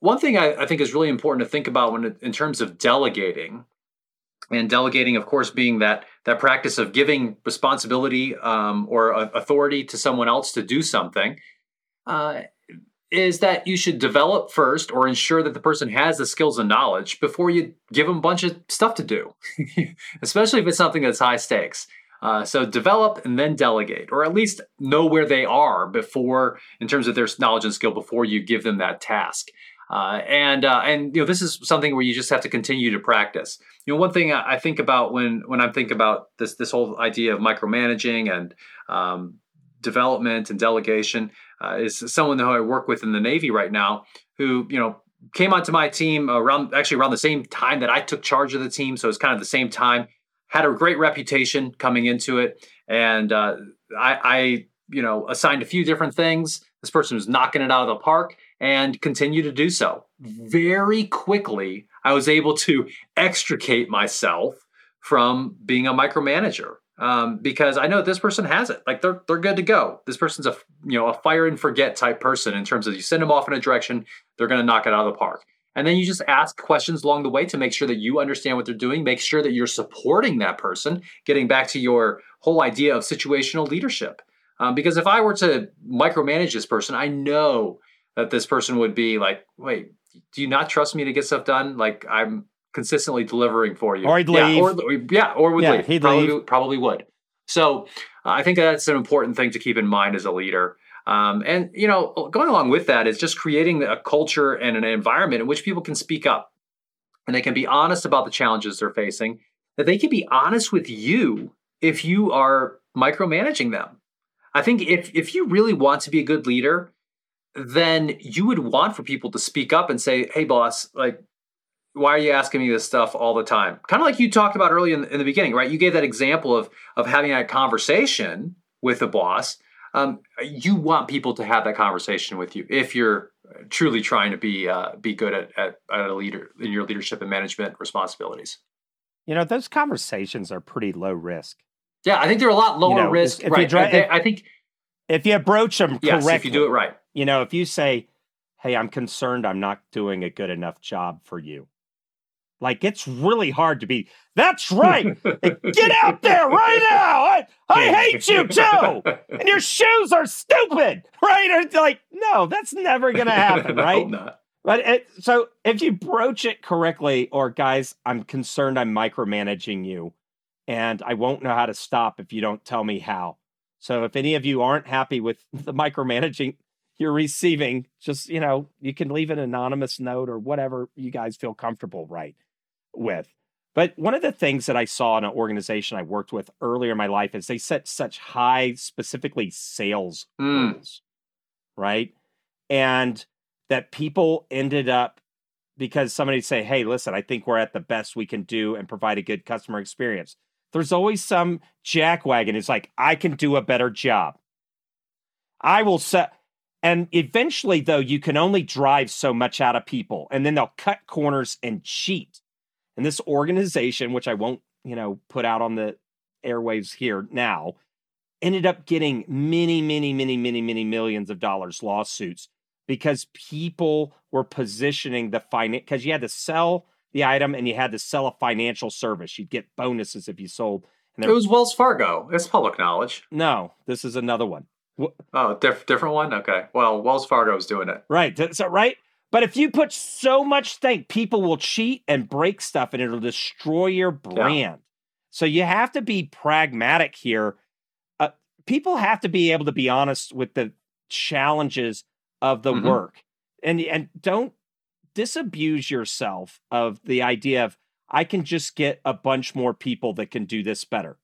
One thing I, I, think is really important to think about when in terms of delegating, and delegating, of course, being that that practice of giving responsibility um, or authority to someone else to do something. Uh, is that you should develop first or ensure that the person has the skills and knowledge before you give them a bunch of stuff to do, especially if it's something that's high stakes. Uh, so develop and then delegate, or at least know where they are before, in terms of their knowledge and skill, before you give them that task. Uh, and uh, and you know this is something where you just have to continue to practice. You know, one thing I think about when when I'm thinking about this this whole idea of micromanaging and um, development and delegation uh, is someone who I work with in the Navy right now, who you know came onto my team around actually around the same time that I took charge of the team, so it's kind of the same time. Had a great reputation coming into it, and uh, I, I you know assigned a few different things. This person was knocking it out of the park and continue to do so. Very quickly, I was able to extricate myself from being a micromanager um, because I know this person has it. Like they're they're good to go. This person's a you know a fire and forget type person in terms of you send them off in a direction, they're going to knock it out of the park. And then you just ask questions along the way to make sure that you understand what they're doing. Make sure that you're supporting that person. Getting back to your whole idea of situational leadership, um, because if I were to micromanage this person, I know that this person would be like, "Wait, do you not trust me to get stuff done? Like I'm consistently delivering for you. Or he'd yeah. Or, yeah, or would yeah, leave. He'd probably, leave. probably would. So uh, I think that's an important thing to keep in mind as a leader. Um, and you know, going along with that is just creating a culture and an environment in which people can speak up and they can be honest about the challenges they're facing. That they can be honest with you if you are micromanaging them. I think if if you really want to be a good leader, then you would want for people to speak up and say, "Hey, boss, like why are you asking me this stuff all the time? Kind of like you talked about early in, in, the beginning, right? You gave that example of of having a conversation with the boss. Um, you want people to have that conversation with you if you're truly trying to be uh, be good at, at, at a leader in your leadership and management responsibilities. You know, those conversations are pretty low risk. Yeah, I think they're a lot lower you know, risk. If right. Dry, if, I think if you approach them yes, correctly, if you do it right. You know, if you say, "Hey, I'm concerned I'm not doing a good enough job for you." Like it's really hard to be. That's right. Get out there right now. I, I hate you too. And your shoes are stupid, right? Or like, no, that's never going to happen, right? But it, so if you broach it correctly, or guys, I'm concerned I'm micromanaging you, and I won't know how to stop if you don't tell me how. So if any of you aren't happy with the micromanaging you're receiving, just you know, you can leave an anonymous note or whatever you guys feel comfortable, right? With. But one of the things that I saw in an organization I worked with earlier in my life is they set such high, specifically sales mm. goals, right? And that people ended up because somebody say, "Hey, listen, I think we're at the best we can do and provide a good customer experience." There's always some jackwagon. It's like, "I can do a better job." I will set and eventually though you can only drive so much out of people and then they'll cut corners and cheat and this organization, which I won't, you know, put out on the airwaves here now, ended up getting many, many, many, many, many millions of dollars lawsuits because people were positioning the finance because you had to sell the item and you had to sell a financial service. You'd get bonuses if you sold. And it was Wells Fargo. It's public knowledge. No, this is another one. Oh, diff- different one. Okay. Well, Wells Fargo is doing it. Right. So right. But if you put so much stake, people will cheat and break stuff, and it'll destroy your brand. Yeah. So you have to be pragmatic here. Uh, people have to be able to be honest with the challenges of the mm-hmm. work, and and don't disabuse yourself of the idea of I can just get a bunch more people that can do this better.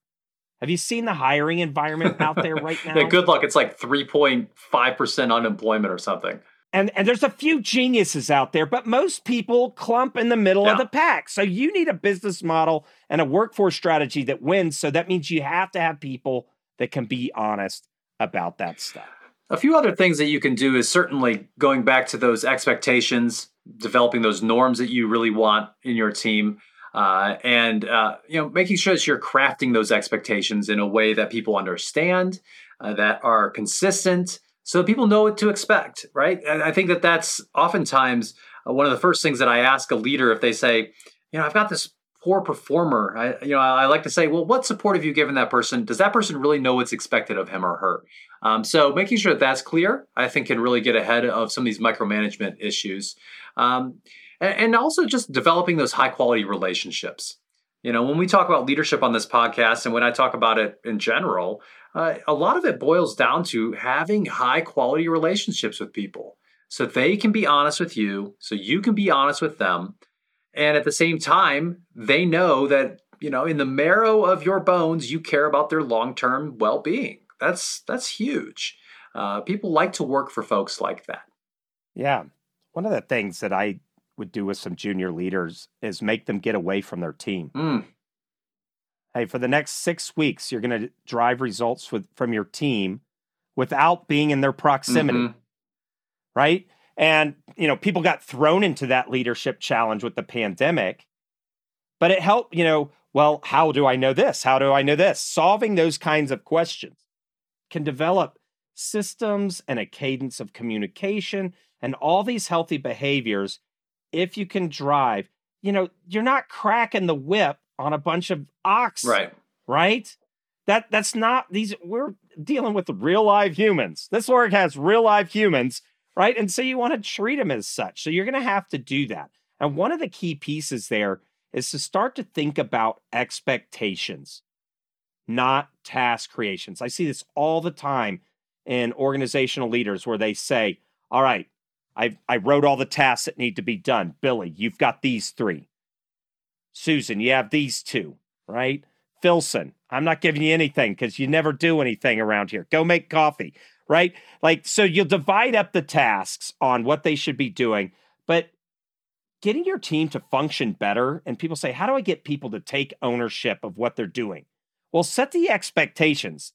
Have you seen the hiring environment out there right now? yeah, good luck. It's like 3.5% unemployment or something. And and there's a few geniuses out there, but most people clump in the middle yeah. of the pack. So you need a business model and a workforce strategy that wins. So that means you have to have people that can be honest about that stuff. A few other things that you can do is certainly going back to those expectations, developing those norms that you really want in your team. Uh, and uh, you know making sure that you're crafting those expectations in a way that people understand uh, that are consistent so people know what to expect right? And i think that that's oftentimes uh, one of the first things that i ask a leader if they say you know i've got this poor performer. I, you know i like to say well what support have you given that person? Does that person really know what's expected of him or her? Um, so making sure that that's clear i think can really get ahead of some of these micromanagement issues. Um, and also just developing those high quality relationships. You know, when we talk about leadership on this podcast, and when I talk about it in general, uh, a lot of it boils down to having high quality relationships with people so they can be honest with you, so you can be honest with them. And at the same time, they know that, you know, in the marrow of your bones, you care about their long term well being. That's, that's huge. Uh, people like to work for folks like that. Yeah. One of the things that I would do with some junior leaders is make them get away from their team. Mm. Hey, for the next six weeks, you're going to drive results with, from your team without being in their proximity. Mm-hmm. Right. And, you know, people got thrown into that leadership challenge with the pandemic, but it helped, you know, well, how do I know this? How do I know this? Solving those kinds of questions can develop systems and a cadence of communication and all these healthy behaviors if you can drive, you know, you're not cracking the whip on a bunch of ox. Right. Right? That that's not these we're dealing with real live humans. This org has real live humans, right? And so you want to treat them as such. So you're going to have to do that. And one of the key pieces there is to start to think about expectations, not task creations. I see this all the time in organizational leaders where they say, All right, I, I wrote all the tasks that need to be done. Billy, you've got these three. Susan, you have these two, right? Philson, I'm not giving you anything because you never do anything around here. Go make coffee, right? Like, so you'll divide up the tasks on what they should be doing, but getting your team to function better. And people say, how do I get people to take ownership of what they're doing? Well, set the expectations.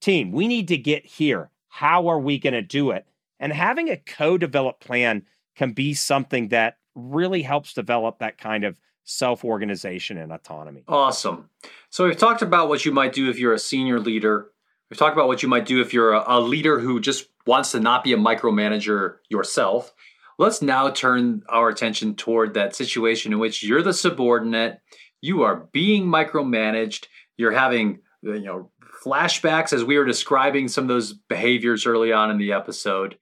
Team, we need to get here. How are we going to do it? And having a co developed plan can be something that really helps develop that kind of self organization and autonomy. Awesome. So we've talked about what you might do if you're a senior leader. We've talked about what you might do if you're a, a leader who just wants to not be a micromanager yourself. Let's now turn our attention toward that situation in which you're the subordinate, you are being micromanaged, you're having you know flashbacks as we were describing some of those behaviors early on in the episode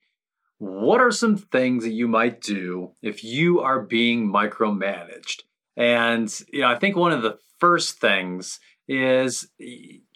what are some things that you might do if you are being micromanaged? And you know, I think one of the first things is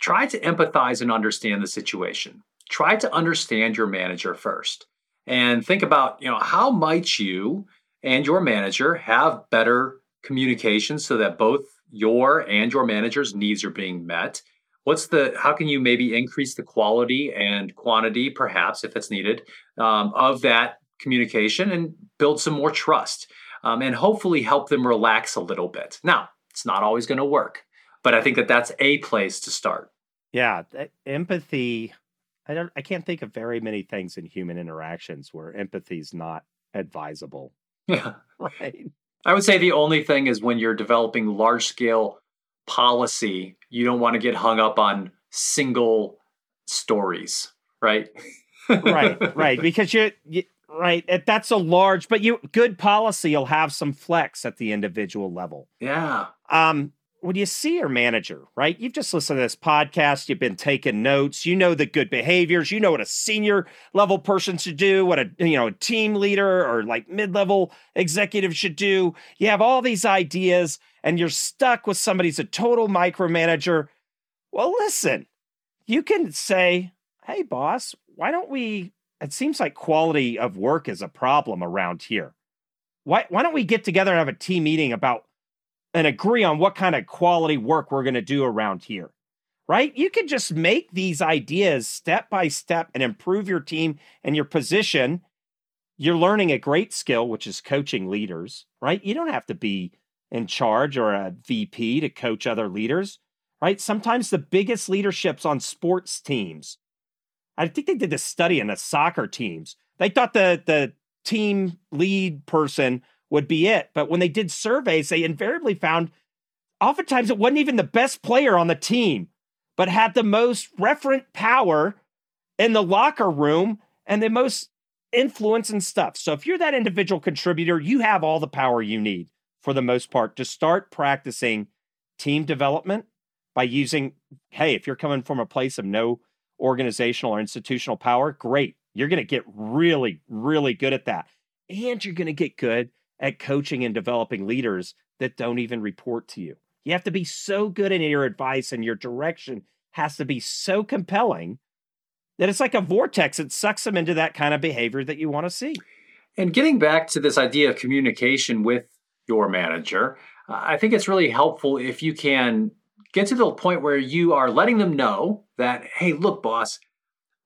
try to empathize and understand the situation. Try to understand your manager first. And think about, you know, how might you and your manager have better communication so that both your and your manager's needs are being met what's the how can you maybe increase the quality and quantity perhaps if it's needed um, of that communication and build some more trust um, and hopefully help them relax a little bit now it's not always going to work but i think that that's a place to start yeah empathy i don't i can't think of very many things in human interactions where empathy is not advisable yeah right i would say the only thing is when you're developing large scale policy, you don't want to get hung up on single stories, right? right, right. Because you, you right? That's a large, but you good policy You'll have some flex at the individual level. Yeah. Um, when you see your manager, right? You've just listened to this podcast, you've been taking notes, you know the good behaviors, you know what a senior level person should do, what a you know, a team leader or like mid-level executive should do. You have all these ideas and you're stuck with somebody's a total micromanager. Well, listen, you can say, "Hey boss, why don't we it seems like quality of work is a problem around here. Why why don't we get together and have a team meeting about and agree on what kind of quality work we're going to do around here? Right? You can just make these ideas step by step and improve your team and your position. You're learning a great skill, which is coaching leaders, right? You don't have to be in charge or a VP to coach other leaders, right? Sometimes the biggest leaderships on sports teams I think they did this study in the soccer teams. They thought the the team lead person would be it, but when they did surveys, they invariably found oftentimes it wasn't even the best player on the team, but had the most referent power in the locker room and the most influence and stuff. So if you're that individual contributor, you have all the power you need for the most part to start practicing team development by using hey, if you're coming from a place of no organizational or institutional power, great. You're going to get really, really good at that. And you're going to get good at coaching and developing leaders that don't even report to you. You have to be so good in your advice and your direction has to be so compelling that it's like a vortex. It sucks them into that kind of behavior that you want to see. And getting back to this idea of communication with your manager, I think it's really helpful if you can get to the point where you are letting them know that, hey, look, boss,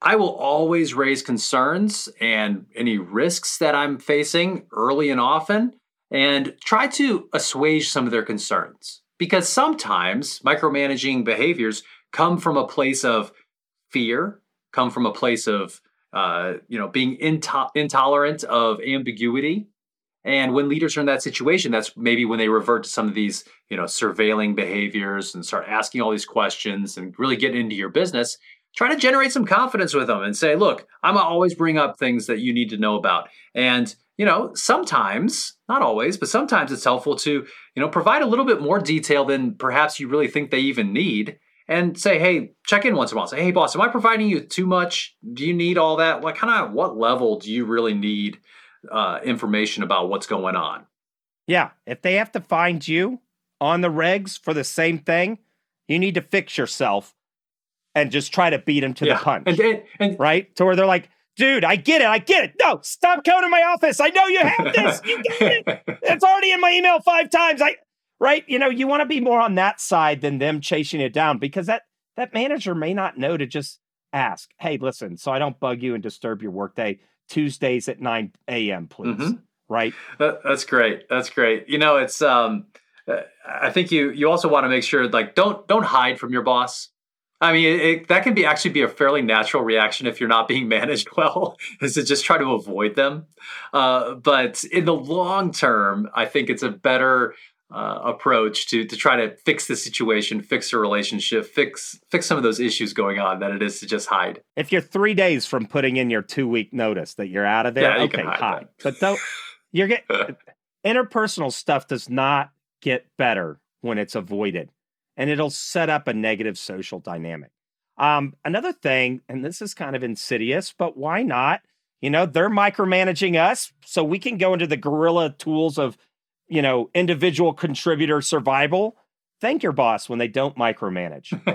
I will always raise concerns and any risks that I'm facing early and often and try to assuage some of their concerns. Because sometimes micromanaging behaviors come from a place of fear, come from a place of uh, you know being into- intolerant of ambiguity, and when leaders are in that situation, that's maybe when they revert to some of these, you know, surveilling behaviors and start asking all these questions and really get into your business. Try to generate some confidence with them and say, look, I'm always bring up things that you need to know about. And, you know, sometimes, not always, but sometimes it's helpful to, you know, provide a little bit more detail than perhaps you really think they even need and say, hey, check in once in a while. Say, hey, boss, am I providing you too much? Do you need all that? What kind of what level do you really need uh, information about what's going on. Yeah, if they have to find you on the regs for the same thing, you need to fix yourself and just try to beat them to yeah. the punch. And, and, and, right? To where they're like, dude, I get it. I get it. No, stop coming to my office. I know you have this. You get it. It's already in my email five times. I right? You know, you want to be more on that side than them chasing it down because that that manager may not know to just ask, hey, listen, so I don't bug you and disturb your workday. Tuesdays at 9 a.m., please. Mm-hmm. Right? that's great. That's great. You know, it's um I think you you also want to make sure like don't don't hide from your boss. I mean, it, it, that can be actually be a fairly natural reaction if you're not being managed well, is to just try to avoid them. Uh, but in the long term, I think it's a better uh, approach to to try to fix the situation, fix a relationship, fix fix some of those issues going on than it is to just hide. If you're three days from putting in your two week notice that you're out of there, yeah, okay, hide. hide. But don't you're get interpersonal stuff does not get better when it's avoided, and it'll set up a negative social dynamic. Um, another thing, and this is kind of insidious, but why not? You know, they're micromanaging us, so we can go into the guerrilla tools of you know, individual contributor survival, thank your boss when they don't micromanage.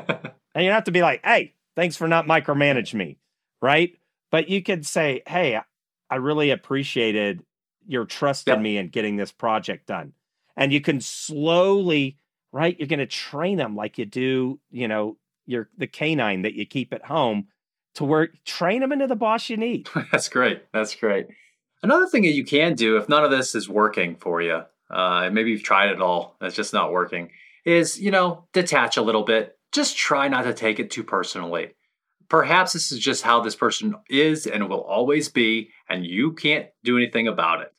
and you don't have to be like, hey, thanks for not micromanage me. Right. But you could say, hey, I really appreciated your trust yep. in me and getting this project done. And you can slowly, right? You're going to train them like you do, you know, your the canine that you keep at home to where train them into the boss you need. That's great. That's great. Another thing that you can do if none of this is working for you, uh, maybe you've tried it all, and it's just not working, is, you know, detach a little bit. Just try not to take it too personally. Perhaps this is just how this person is and will always be, and you can't do anything about it.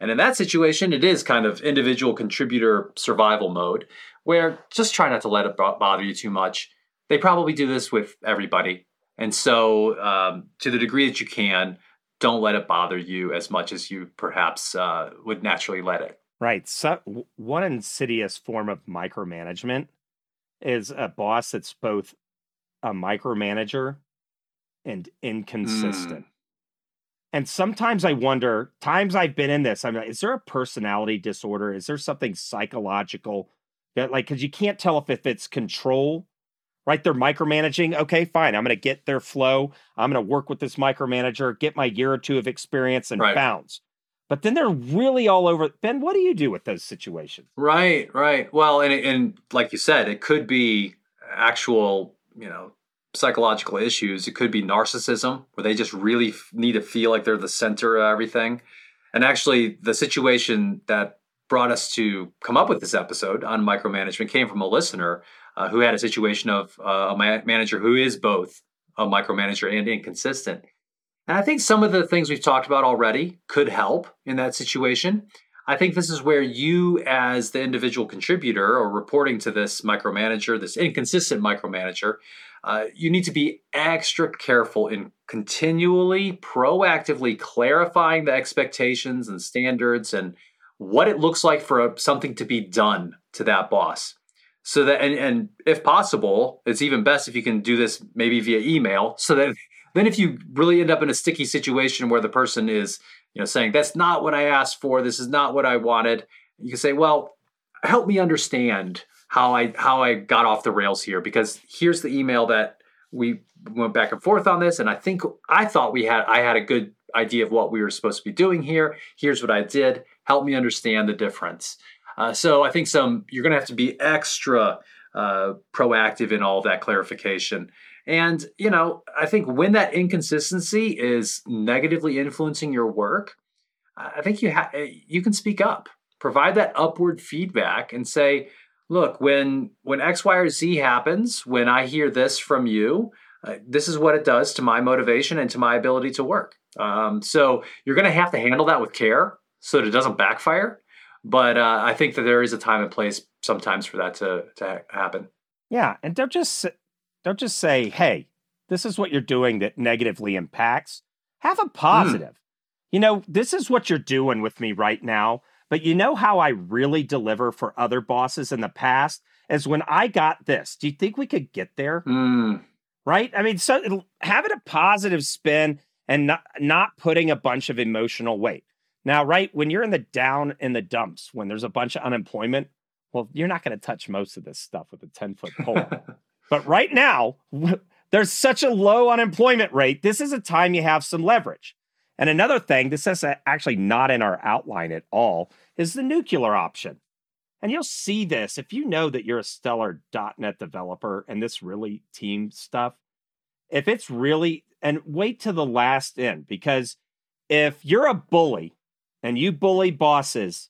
And in that situation, it is kind of individual contributor survival mode, where just try not to let it bother you too much. They probably do this with everybody. And so, um, to the degree that you can, don't let it bother you as much as you perhaps uh, would naturally let it. Right. So one insidious form of micromanagement is a boss that's both a micromanager and inconsistent. Mm. And sometimes I wonder, times I've been in this, I'm like, is there a personality disorder? Is there something psychological that like because you can't tell if, if it's control, right? They're micromanaging. Okay, fine. I'm gonna get their flow. I'm gonna work with this micromanager, get my year or two of experience and right. bounce. But then they're really all over. Ben, what do you do with those situations? Right, right. Well, and and like you said, it could be actual, you know, psychological issues. It could be narcissism, where they just really need to feel like they're the center of everything. And actually, the situation that brought us to come up with this episode on micromanagement came from a listener uh, who had a situation of uh, a ma- manager who is both a micromanager and inconsistent. And I think some of the things we've talked about already could help in that situation. I think this is where you, as the individual contributor or reporting to this micromanager, this inconsistent micromanager, uh, you need to be extra careful in continually, proactively clarifying the expectations and standards and what it looks like for a, something to be done to that boss. So that, and, and if possible, it's even best if you can do this maybe via email so that then if you really end up in a sticky situation where the person is, you know, saying, that's not what I asked for, this is not what I wanted, you can say, well, help me understand how I how I got off the rails here because here's the email that we went back and forth on this and I think I thought we had I had a good idea of what we were supposed to be doing here. Here's what I did. Help me understand the difference. Uh, so I think some you're going to have to be extra uh, proactive in all that clarification. And you know, I think when that inconsistency is negatively influencing your work, I think you ha- you can speak up, provide that upward feedback, and say, look, when when X, Y, or Z happens, when I hear this from you, uh, this is what it does to my motivation and to my ability to work. Um, so you're going to have to handle that with care so that it doesn't backfire. But uh, I think that there is a time and place sometimes for that to to happen. Yeah, and don't just don't just say, "Hey, this is what you're doing that negatively impacts." Have a positive. Mm. You know, this is what you're doing with me right now. But you know how I really deliver for other bosses in the past is when I got this. Do you think we could get there? Mm. Right? I mean, so having a positive spin and not not putting a bunch of emotional weight. Now, right, when you're in the down in the dumps, when there's a bunch of unemployment, well, you're not going to touch most of this stuff with a 10 foot pole. but right now, there's such a low unemployment rate. This is a time you have some leverage. And another thing, this is actually not in our outline at all, is the nuclear option. And you'll see this if you know that you're a stellar .NET developer and this really team stuff. If it's really, and wait to the last end, because if you're a bully and you bully bosses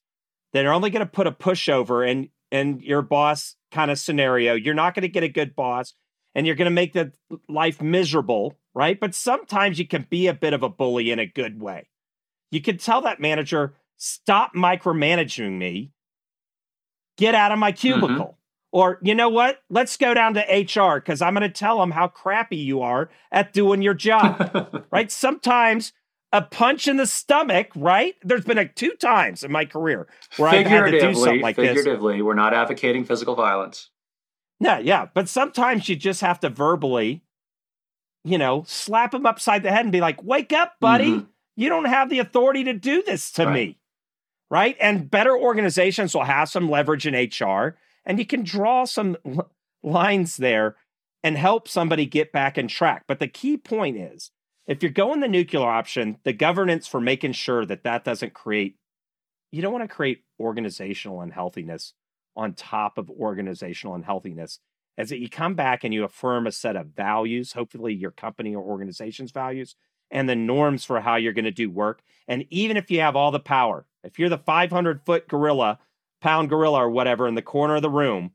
that are only going to put a pushover in, in your boss kind of scenario, you're not going to get a good boss and you're going to make the life miserable right? But sometimes you can be a bit of a bully in a good way. You can tell that manager, stop micromanaging me, get out of my mm-hmm. cubicle. Mm-hmm. Or, you know what? Let's go down to HR because I'm going to tell them how crappy you are at doing your job, right? Sometimes a punch in the stomach, right? There's been a two times in my career where I've had to do something like figuratively, this. Figuratively, we're not advocating physical violence. Yeah, yeah. But sometimes you just have to verbally you know, slap him upside the head and be like, wake up, buddy. Mm-hmm. You don't have the authority to do this to right. me. Right. And better organizations will have some leverage in HR and you can draw some l- lines there and help somebody get back in track. But the key point is if you're going the nuclear option, the governance for making sure that that doesn't create, you don't want to create organizational unhealthiness on top of organizational unhealthiness is that you come back and you affirm a set of values, hopefully your company or organization's values, and the norms for how you're going to do work. And even if you have all the power, if you're the 500 foot gorilla, pound gorilla, or whatever in the corner of the room,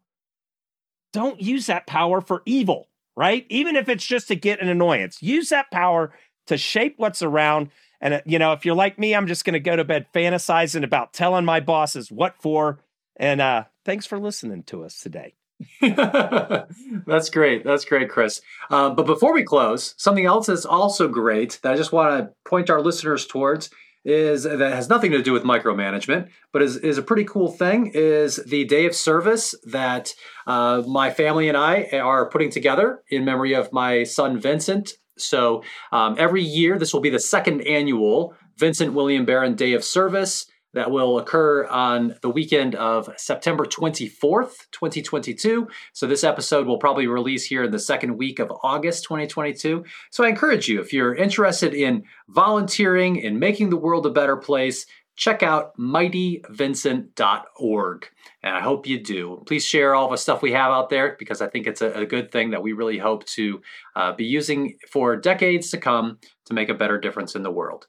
don't use that power for evil, right? Even if it's just to get an annoyance, use that power to shape what's around. And, uh, you know, if you're like me, I'm just going to go to bed fantasizing about telling my bosses what for. And uh, thanks for listening to us today. that's great. That's great, Chris. Uh, but before we close, something else that's also great that I just want to point our listeners towards is that has nothing to do with micromanagement, but is, is a pretty cool thing is the day of service that uh, my family and I are putting together in memory of my son Vincent. So um, every year, this will be the second annual Vincent William Baran Day of Service that will occur on the weekend of September 24th, 2022. So this episode will probably release here in the second week of August 2022. So I encourage you, if you're interested in volunteering and making the world a better place, check out mightyvincent.org. And I hope you do. Please share all the stuff we have out there because I think it's a, a good thing that we really hope to uh, be using for decades to come to make a better difference in the world.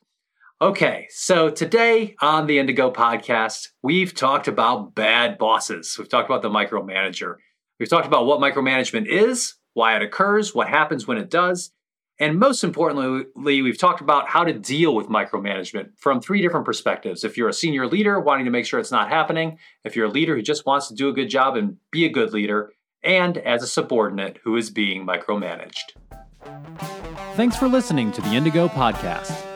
Okay, so today on the Indigo podcast, we've talked about bad bosses. We've talked about the micromanager. We've talked about what micromanagement is, why it occurs, what happens when it does, and most importantly, we've talked about how to deal with micromanagement from three different perspectives. If you're a senior leader wanting to make sure it's not happening, if you're a leader who just wants to do a good job and be a good leader, and as a subordinate who is being micromanaged. Thanks for listening to the Indigo Podcast.